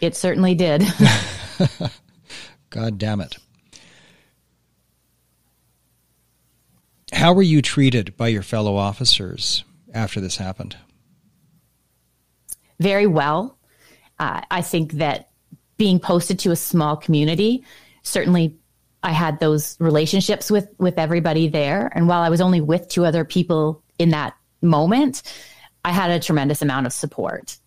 It certainly did. God damn it. How were you treated by your fellow officers after this happened? Very well. Uh, I think that being posted to a small community certainly I had those relationships with with everybody there and while I was only with two other people in that moment I had a tremendous amount of support.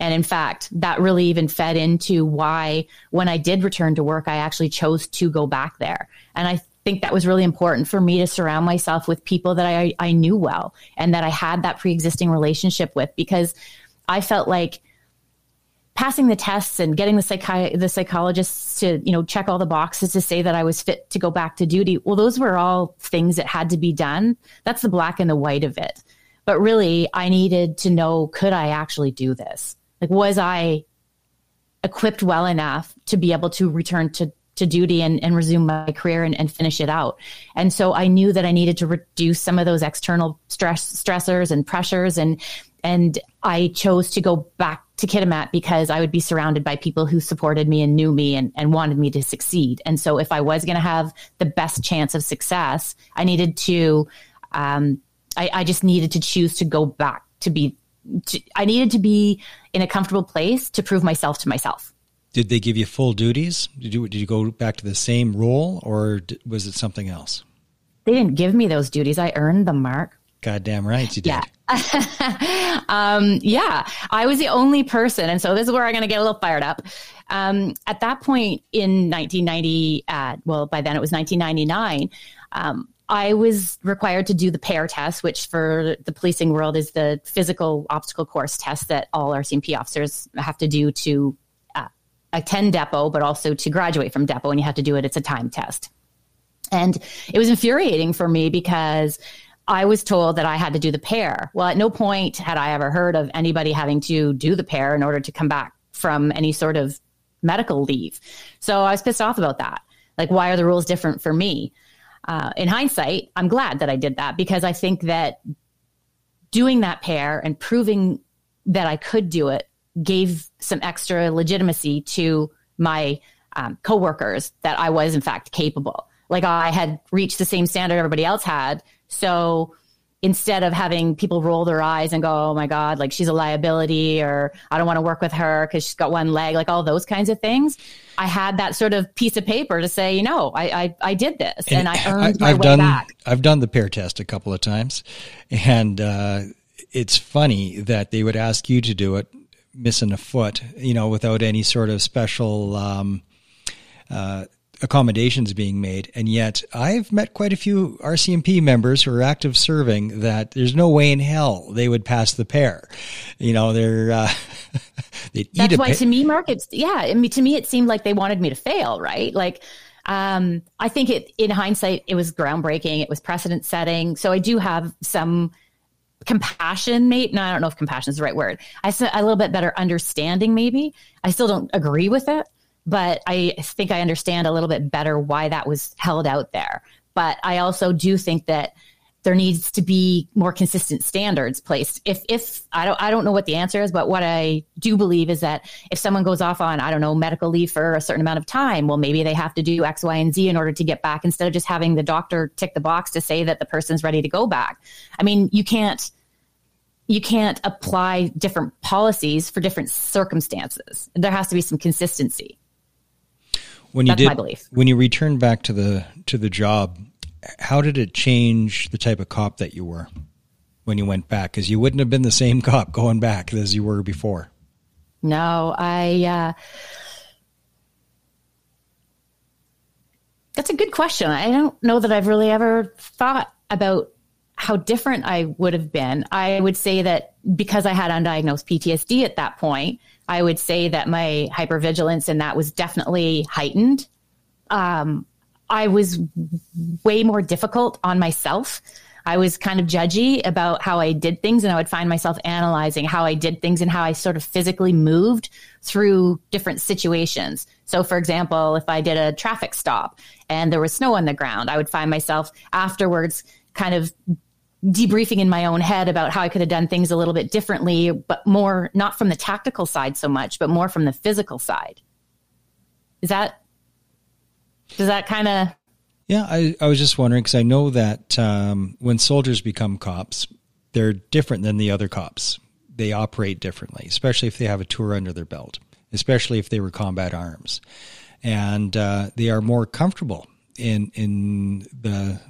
And in fact, that really even fed into why when I did return to work, I actually chose to go back there. And I think that was really important for me to surround myself with people that I, I knew well and that I had that pre existing relationship with because I felt like passing the tests and getting the psychi- the psychologists to you know check all the boxes to say that I was fit to go back to duty. Well, those were all things that had to be done. That's the black and the white of it. But really, I needed to know could I actually do this? Like, was I equipped well enough to be able to return to to duty and, and resume my career and, and finish it out. And so I knew that I needed to reduce some of those external stress stressors and pressures and and I chose to go back to Kitimat because I would be surrounded by people who supported me and knew me and, and wanted me to succeed. And so if I was going to have the best chance of success, I needed to, um, I, I just needed to choose to go back to be, to, I needed to be in a comfortable place to prove myself to myself. Did they give you full duties? Did you, did you go back to the same role or was it something else? They didn't give me those duties. I earned them, Mark. Goddamn right you did. Yeah. um, yeah. I was the only person. And so this is where I'm going to get a little fired up. Um, at that point in 1990, uh, well, by then it was 1999, um, I was required to do the PARE test, which for the policing world is the physical obstacle course test that all RCMP officers have to do to uh, attend depot, but also to graduate from depot. And you have to do it, it's a time test. And it was infuriating for me because I was told that I had to do the PARE. Well, at no point had I ever heard of anybody having to do the PARE in order to come back from any sort of medical leave. So I was pissed off about that. Like, why are the rules different for me? Uh, in hindsight, I'm glad that I did that because I think that doing that PARE and proving that I could do it gave some extra legitimacy to my um, coworkers that I was in fact capable. Like I had reached the same standard everybody else had, so instead of having people roll their eyes and go, oh my God, like she's a liability or I don't want to work with her because she's got one leg, like all those kinds of things. I had that sort of piece of paper to say, you know, I, I, I did this and, and I earned I, my I've way done, back. I've done the PARE test a couple of times and, uh, it's funny that they would ask you to do it missing a foot, you know, without any sort of special, um, uh, accommodations being made. And yet I've met quite a few RCMP members who are active serving that there's no way in hell they would pass the PARE. You know, they're, uh, they'd That's eat why pa- to me, Mark, it's, yeah, I mean, to me, it seemed like they wanted me to fail, right? Like, um, I think it, in hindsight, it was groundbreaking. It was precedent setting. So I do have some compassion, mate. No, I don't know if compassion is the right word. i said a little bit better understanding, maybe. I still don't agree with it but I think I understand a little bit better why that was held out there. But I also do think that there needs to be more consistent standards placed. If if I don't I don't know what the answer is, but what I do believe is that if someone goes off on I don't know medical leave for a certain amount of time, well maybe they have to do X, Y, and Z in order to get back instead of just having the doctor tick the box to say that the person's ready to go back. I mean, you can't you can't apply different policies for different circumstances. There has to be some consistency when you That's did my belief. when you returned back to the to the job how did it change the type of cop that you were when you went back because you wouldn't have been the same cop going back as you were before No, I. Uh, that's a good question. I don't know that I've really ever thought about how different I would have been. I would say that because I had undiagnosed PTSD at that point, I would say that my hypervigilance and that was definitely heightened. Um, I was way more difficult on myself. I was kind of judgy about how I did things, and I would find myself analyzing how I did things and how I sort of physically moved through different situations. So, for example, if I did a traffic stop and there was snow on the ground, I would find myself afterwards kind of debriefing in my own head about how I could have done things a little bit differently, but more not from the tactical side so much, but more from the physical side. Is that, does that kind of. yeah i, I was just wondering because i know that um, when soldiers become cops they're different than the other cops they operate differently especially if they have a tour under their belt especially if they were combat arms and uh, they are more comfortable in in the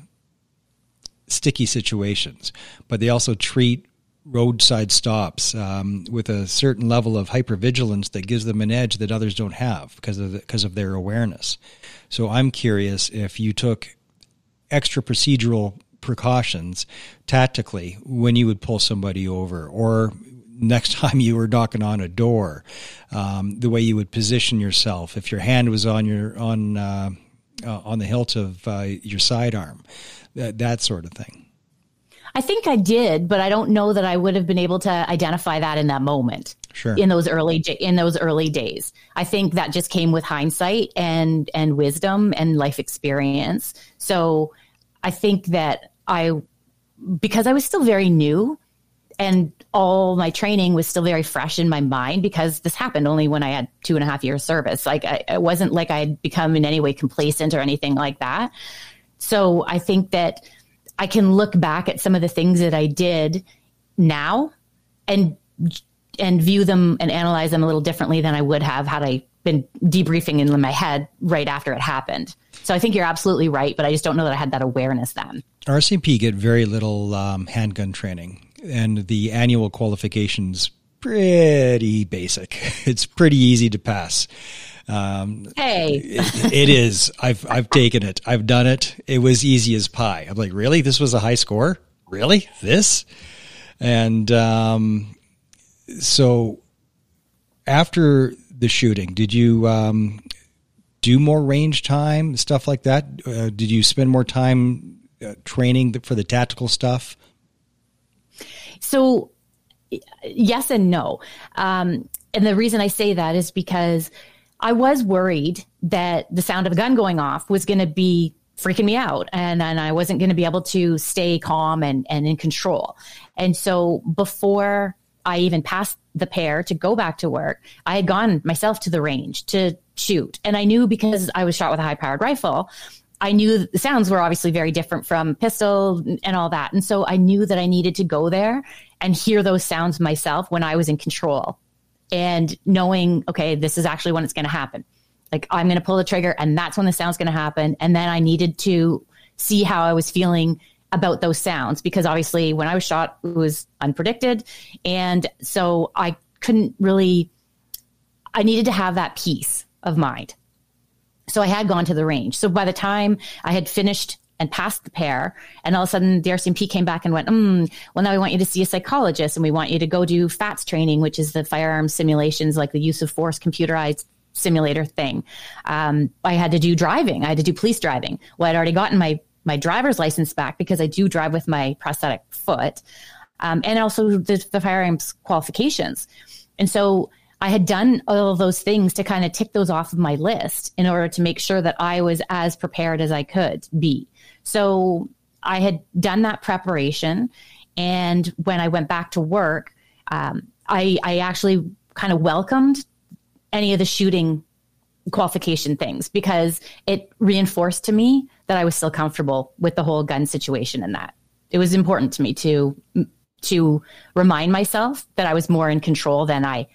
sticky situations, but they also treat roadside stops um, with a certain level of hypervigilance that gives them an edge that others don't have because of because of their awareness. So I'm curious if you took extra procedural precautions tactically when you would pull somebody over or next time you were knocking on a door, um, the way you would position yourself, if your hand was on your on uh, uh, on the hilt of uh, your sidearm, that, that sort of thing. I think I did, but I don't know that I would have been able to identify that in that moment. Sure. In those early in those early days, I think that just came with hindsight and and wisdom and life experience. So I think that I, because I was still very new, and all my training was still very fresh in my mind because this happened only when I had two and a half years service. Like I, it wasn't like I had become in any way complacent or anything like that. So I think that I can look back at some of the things that I did now and and view them and analyze them a little differently than I would have had I been debriefing in my head right after it happened. So I think you're absolutely right, but I just don't know that I had that awareness then. RCMP get very little um, handgun training, and the annual qualifications pretty basic. It's pretty easy to pass. Um, hey, it, it is. I've I've taken it. I've done it. It was easy as pie. I'm like, really? This was a high score? Really? This? And um, so after the shooting, did you um, do more range time, stuff like that? Uh, did you spend more time uh, training for the tactical stuff? So, yes and no. Um, and the reason I say that is because I was worried that the sound of a gun going off was going to be freaking me out and, and I wasn't going to be able to stay calm and, and in control. And so before I even passed the PARE to go back to work, I had gone myself to the range to shoot. And I knew because I was shot with a high powered rifle, I knew the sounds were obviously very different from pistol and all that. And so I knew that I needed to go there and hear those sounds myself when I was in control and knowing, okay, this is actually when it's going to happen. Like I'm going to pull the trigger and that's when the sound's going to happen. And then I needed to see how I was feeling about those sounds because obviously when I was shot, it was unpredicted. And so I couldn't really, I needed to have that peace of mind. So I had gone to the range. So by the time I had finished and passed the PARE. And all of a sudden, the RCMP came back and went, mm, well, now we want you to see a psychologist and we want you to go do FATS training, which is the firearm simulations, like the use of force computerized simulator thing. Um, I had to do driving. I had to do police driving. Well, I'd already gotten my, my driver's license back because I do drive with my prosthetic foot. Um, and also the, the firearms qualifications. And so I had done all those things to kind of tick those off of my list in order to make sure that I was as prepared as I could be. So I had done that preparation. And when I went back to work, um, I, I actually kind of welcomed any of the shooting qualification things because it reinforced to me that I was still comfortable with the whole gun situation and that it was important to me to to remind myself that I was more in control than I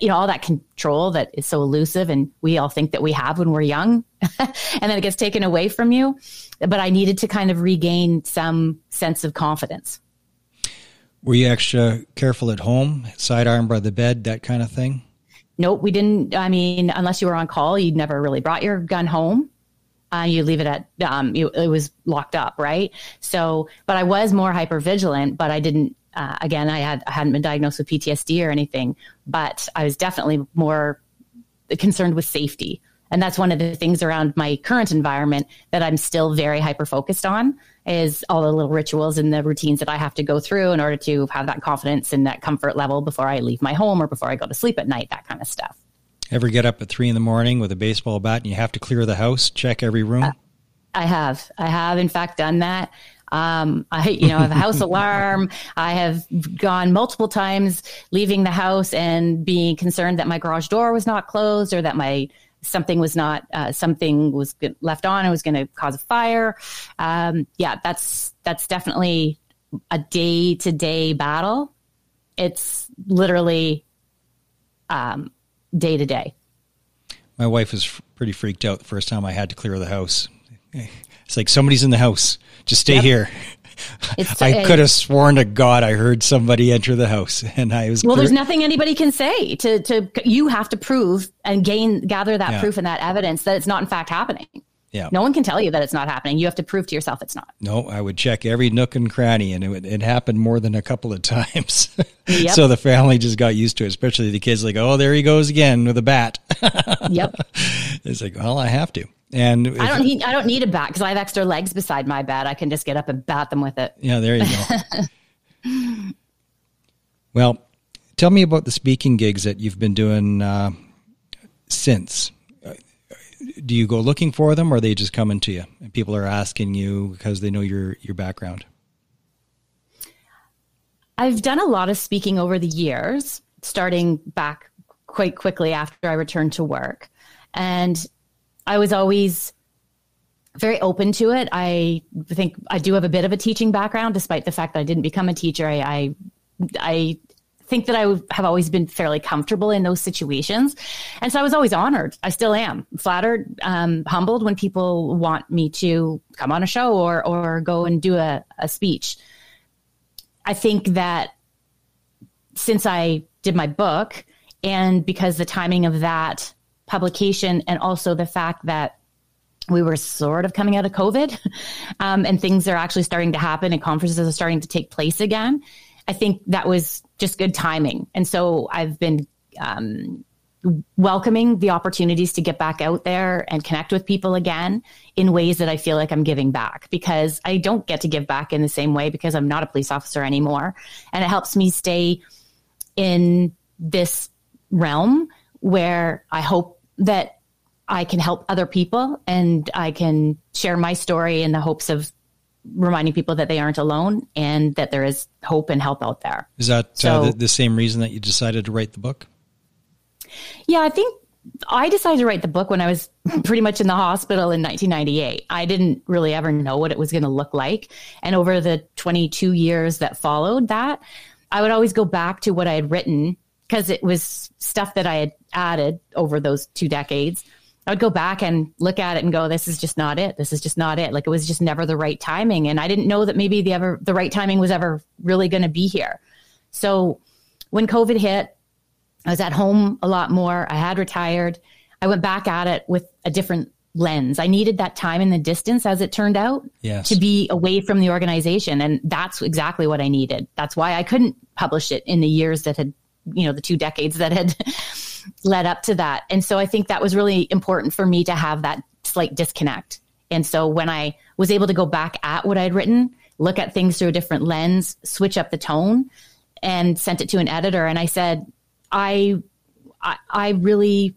you know all that control that is so elusive and we all think that we have when we're young and then it gets taken away from you. But i needed to kind of regain some sense of confidence. Were you extra careful at home sidearm by the bed that kind of thing? Nope we didn't i mean unless you were on call you never really brought your gun home. Uh, you leave it at um, you, it was locked up right? So but i was more hyper vigilant but i didn't uh, again, I had I hadn't been diagnosed with PTSD or anything, but I was definitely more concerned with safety. And that's one of the things around my current environment that I'm still very hyper focused on is all the little rituals and the routines that I have to go through in order to have that confidence and that comfort level before I leave my home or before I go to sleep at night, that kind of stuff. Ever get up at three in the morning with a baseball bat and you have to clear the house, check every room? Uh, I have. I have, in fact, done that. Um, I, you know, have a house alarm. I have gone multiple times leaving the house and being concerned that my garage door was not closed or that my something was not uh, something was left on and was going to cause a fire. Um, yeah, that's that's definitely a day to day battle. It's literally um, day to day. My wife was pretty freaked out the first time I had to clear the house. It's like somebody's in the house. Just stay yep. here. It's, I uh, could have sworn to God I heard somebody enter the house, and I was. Well, there's nothing anybody can say to to. You have to prove and gain gather that yeah. proof and that evidence that it's not in fact happening. Yeah. No one can tell you that it's not happening. You have to prove to yourself it's not. No, I would check every nook and cranny, and it, it happened more than a couple of times. Yep. so the family just got used to it, especially the kids. Like, oh, there he goes again with a bat. Yep. it's like, well, I have to. And I don't need I don't need a bat because I have extra legs beside my bat. I can just get up and bat them with it. Yeah, there you go. well, tell me about the speaking gigs that you've been doing uh, since. Do you go looking for them, or are they just coming to you? And people are asking you because they know your your background. I've done a lot of speaking over the years, starting back quite quickly after I returned to work. And I was always very open to it. I think I do have a bit of a teaching background, despite the fact that I didn't become a teacher. I, I, I think that I have always been fairly comfortable in those situations. And so I was always honored. I still am flattered, um, humbled when people want me to come on a show or, or go and do a, a speech. I think that since I did my book, and because the timing of that publication, and also the fact that we were sort of coming out of COVID, um, and things are actually starting to happen, and conferences are starting to take place again. I think that was just good timing, and so I've been um, welcoming the opportunities to get back out there and connect with people again in ways that I feel like I'm giving back because I don't get to give back in the same way because I'm not a police officer anymore. And it helps me stay in this realm where I hope that I can help other people and I can share my story in the hopes of reminding people that they aren't alone and that there is hope and help out there. Is that So- uh, the, the same reason that you decided to write the book? Yeah, I think I decided to write the book when I was pretty much in the hospital in 1998. I didn't really ever know what it was going to look like. And over the 22 years that followed that, I would always go back to what I had written because it was stuff that I had added over those two decades. I would go back and look at it and go, this is just not it. This is just not it. Like it was just never the right timing. And I didn't know that maybe the ever, the right timing was ever really going to be here. So when COVID hit, I was at home a lot more. I had retired. I went back at it with a different lens. I needed that time in the distance, as it turned out, Yes. to be away from the organization. And that's exactly what I needed. That's why I couldn't publish it in the years that had, you know, the two decades that had led up to that. And so I think that was really important for me to have that slight disconnect. And so when I was able to go back at what I'd written, look at things through a different lens, switch up the tone, and sent it to an editor, and I said, I, I, I really,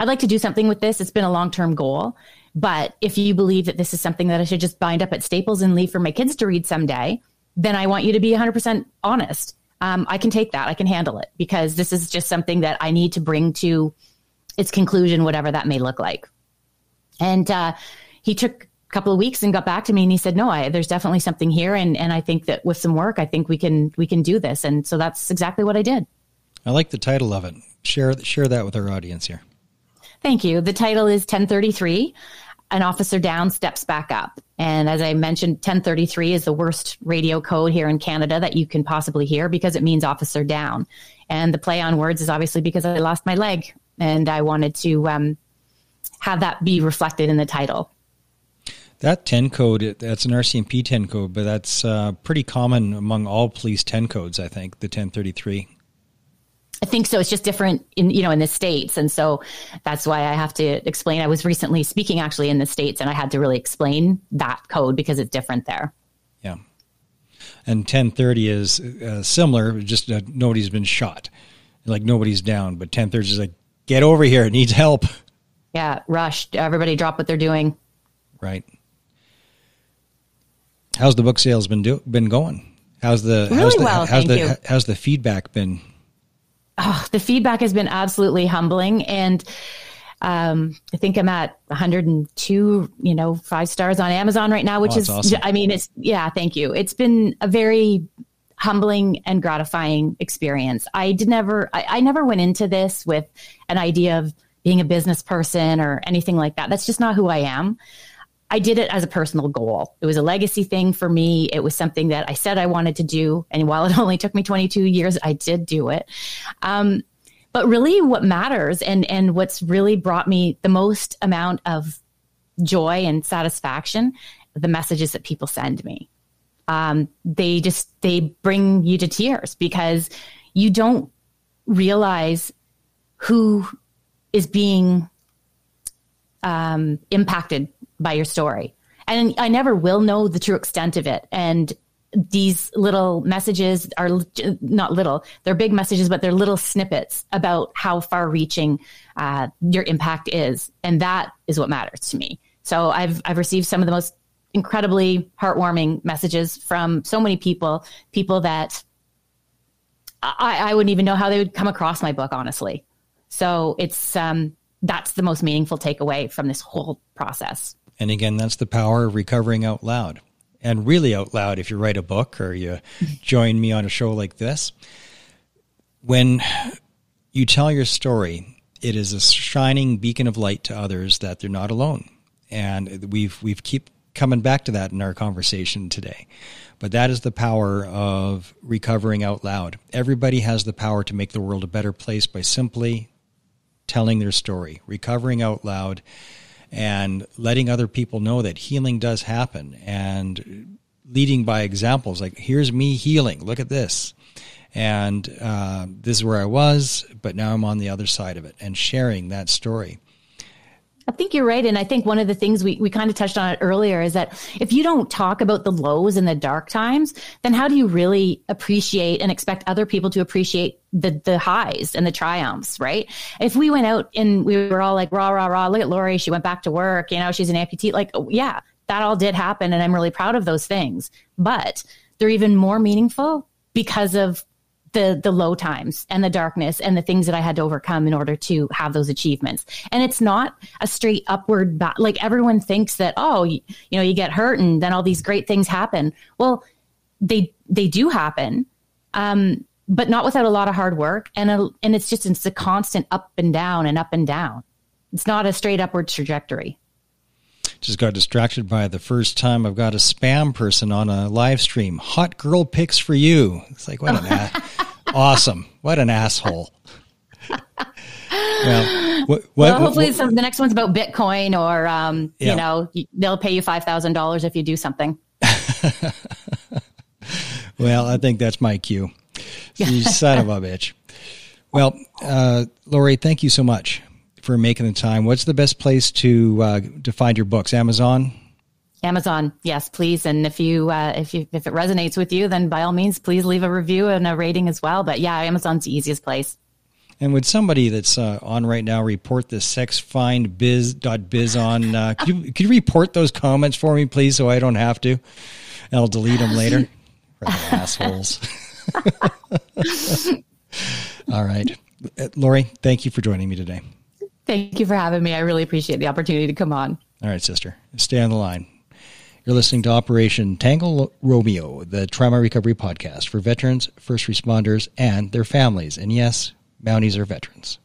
I'd like to do something with this. It's been a long term goal. But if you believe that this is something that I should just bind up at Staples and leave for my kids to read someday, then I want you to be 100% honest. Um, I can take that. I can handle it because this is just something that I need to bring to its conclusion, whatever that may look like. And uh, he took a couple of weeks and got back to me and he said, "No, I, there's definitely something here, and and I think that with some work, I think we can we can do this." And so that's exactly what I did. I like the title of it. Share share that with our audience here. Thank you. The title is 1033. An officer down steps back up. And as I mentioned, 1033 is the worst radio code here in Canada that you can possibly hear because it means officer down. And the play on words is obviously because I lost my leg and I wanted to um, have that be reflected in the title. That 10 code that's an RCMP 10 code, but that's uh, pretty common among all police 10 codes, I think, the 1033. I think so. It's just different in you know in the states, and so that's why I have to explain. I was recently speaking actually in the states, and I had to really explain that code because it's different there. Yeah. And 1030 is uh, similar, just uh, nobody's been shot. Like nobody's down, but 1030 is like, get over here, it needs help. Yeah, rushed. Everybody drop what they're doing. Right. How's the book sales been do been going? How's the Really how's the, well, how's thank the you. how's the feedback been? Oh, the feedback has been absolutely humbling, and um, I think I'm at 102, you know, five stars on Amazon right now, which Oh, is, awesome. I mean, it's yeah, thank you. It's been a very humbling and gratifying experience. I did never, I, I never went into this with an idea of being a business person or anything like that. That's just not who I am. I did it as a personal goal. It was a legacy thing for me. It was something that I said I wanted to do. And while it only took me 22 years, I did do it. Um, but really, what matters and, and what's really brought me the most amount of joy and satisfaction the messages that people send me. Um, they just they bring you to tears because you don't realize who is being um, impacted by your story. And I never will know the true extent of it. And these little messages are not little, they're big messages, but they're little snippets about how far reaching uh, your impact is. And that is what matters to me. So I've, I've received some of the most incredibly heartwarming messages from so many people, people that I, I wouldn't even know how they would come across my book, honestly. So it's, um, that's the most meaningful takeaway from this whole process. And again, that's the power of recovering out loud and really out loud if you write a book or you join me on a show like this. When you tell your story, it is a shining beacon of light to others that they're not alone. And we've we've keep coming back to that in our conversation today. But that is the power of recovering out loud. Everybody has the power to make the world a better place by simply telling their story, recovering out loud and letting other people know that healing does happen and leading by examples like here's me healing. Look at this. And uh, this is where i was but now i'm on the other side of it and sharing that story I think you're right. And I think one of the things we, we kind of touched on it earlier is that if you don't talk about the lows and the dark times, then how do you really appreciate and expect other people to appreciate the, the highs and the triumphs, right? If we went out and we were all like, rah, rah, rah, look at Lori, she went back to work, you know, she's an amputee. Like, oh, yeah, that all did happen. And I'm really proud of those things. But they're even more meaningful because of the the low times and the darkness and the things that I had to overcome in order to have those achievements. And it's not a straight upward ba- like everyone thinks that oh you, you know you get hurt and then all these great things happen. Well, they they do happen. Um, but not without a lot of hard work and a, and it's just it's a constant up and down and up and down. It's not a straight upward trajectory just got distracted by the first time I've got a spam person on a live stream. Hot girl pics for you. It's like what an awesome. What an asshole. well, what, what, well, hopefully what, the next one's about Bitcoin or, um, yeah. you know, they'll pay you $5,000 if you do something. well, I think that's my cue. You son of a bitch. Well, uh, Lori, thank you so much for making the time. What's the best place to uh, to find your books? Amazon. Amazon, yes, please. And if you uh, if you if it resonates with you, then by all means, please leave a review and a rating as well. But yeah, Amazon's the easiest place. And would somebody that's uh, on right now report the sexfindbiz.biz on? Uh, could, you, could you report those comments for me, please, so I don't have to? I'll delete them later. assholes. All right. Uh, Lori, thank you for joining me today. Thank you for having me. I really appreciate the opportunity to come on. All right, sister. Stay on the line. You're listening to Operation Tango Romeo, the trauma recovery podcast for veterans, first responders, and their families. And yes, Mounties are veterans.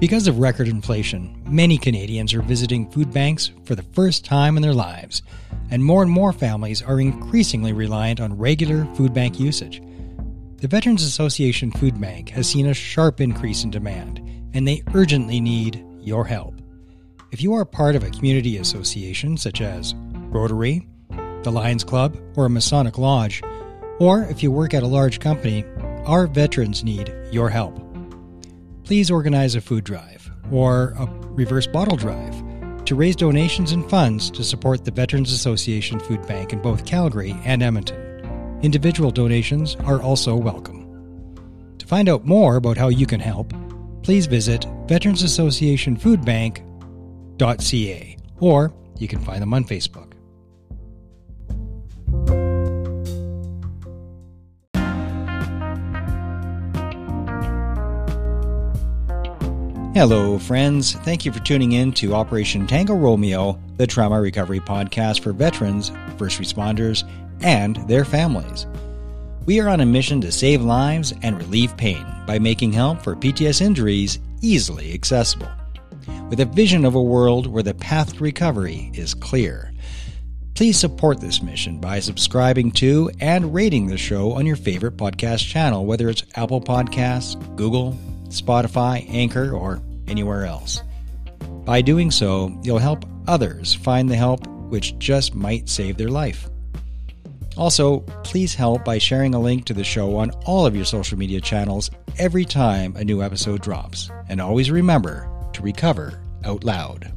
Because of record inflation, many Canadians are visiting food banks for the first time in their lives, and more and more families are increasingly reliant on regular food bank usage. The Veterans Association Food Bank has seen a sharp increase in demand, and they urgently need your help. If you are part of a community association such as Rotary, the Lions Club, or a Masonic Lodge, or if you work at a large company, our veterans need your help. Please organize a food drive or a reverse bottle drive to raise donations and funds to support the Veterans Association Food Bank in both Calgary and Edmonton. Individual donations are also welcome. To find out more about how you can help, please visit Veterans Association Food Bank.ca or you can find them on Facebook. Hello, friends. Thank you for tuning in to Operation Tango Romeo, the trauma recovery podcast for veterans, first responders, and their families. We are on a mission to save lives and relieve pain by making help for PTS injuries easily accessible. With a vision of a world where the path to recovery is clear. Please support this mission by subscribing to and rating the show on your favorite podcast channel, whether it's Apple Podcasts, Google, Spotify, Anchor, or anywhere else. By doing so, you'll help others find the help which just might save their life. Also, please help by sharing a link to the show on all of your social media channels every time a new episode drops. And always remember to recover out loud.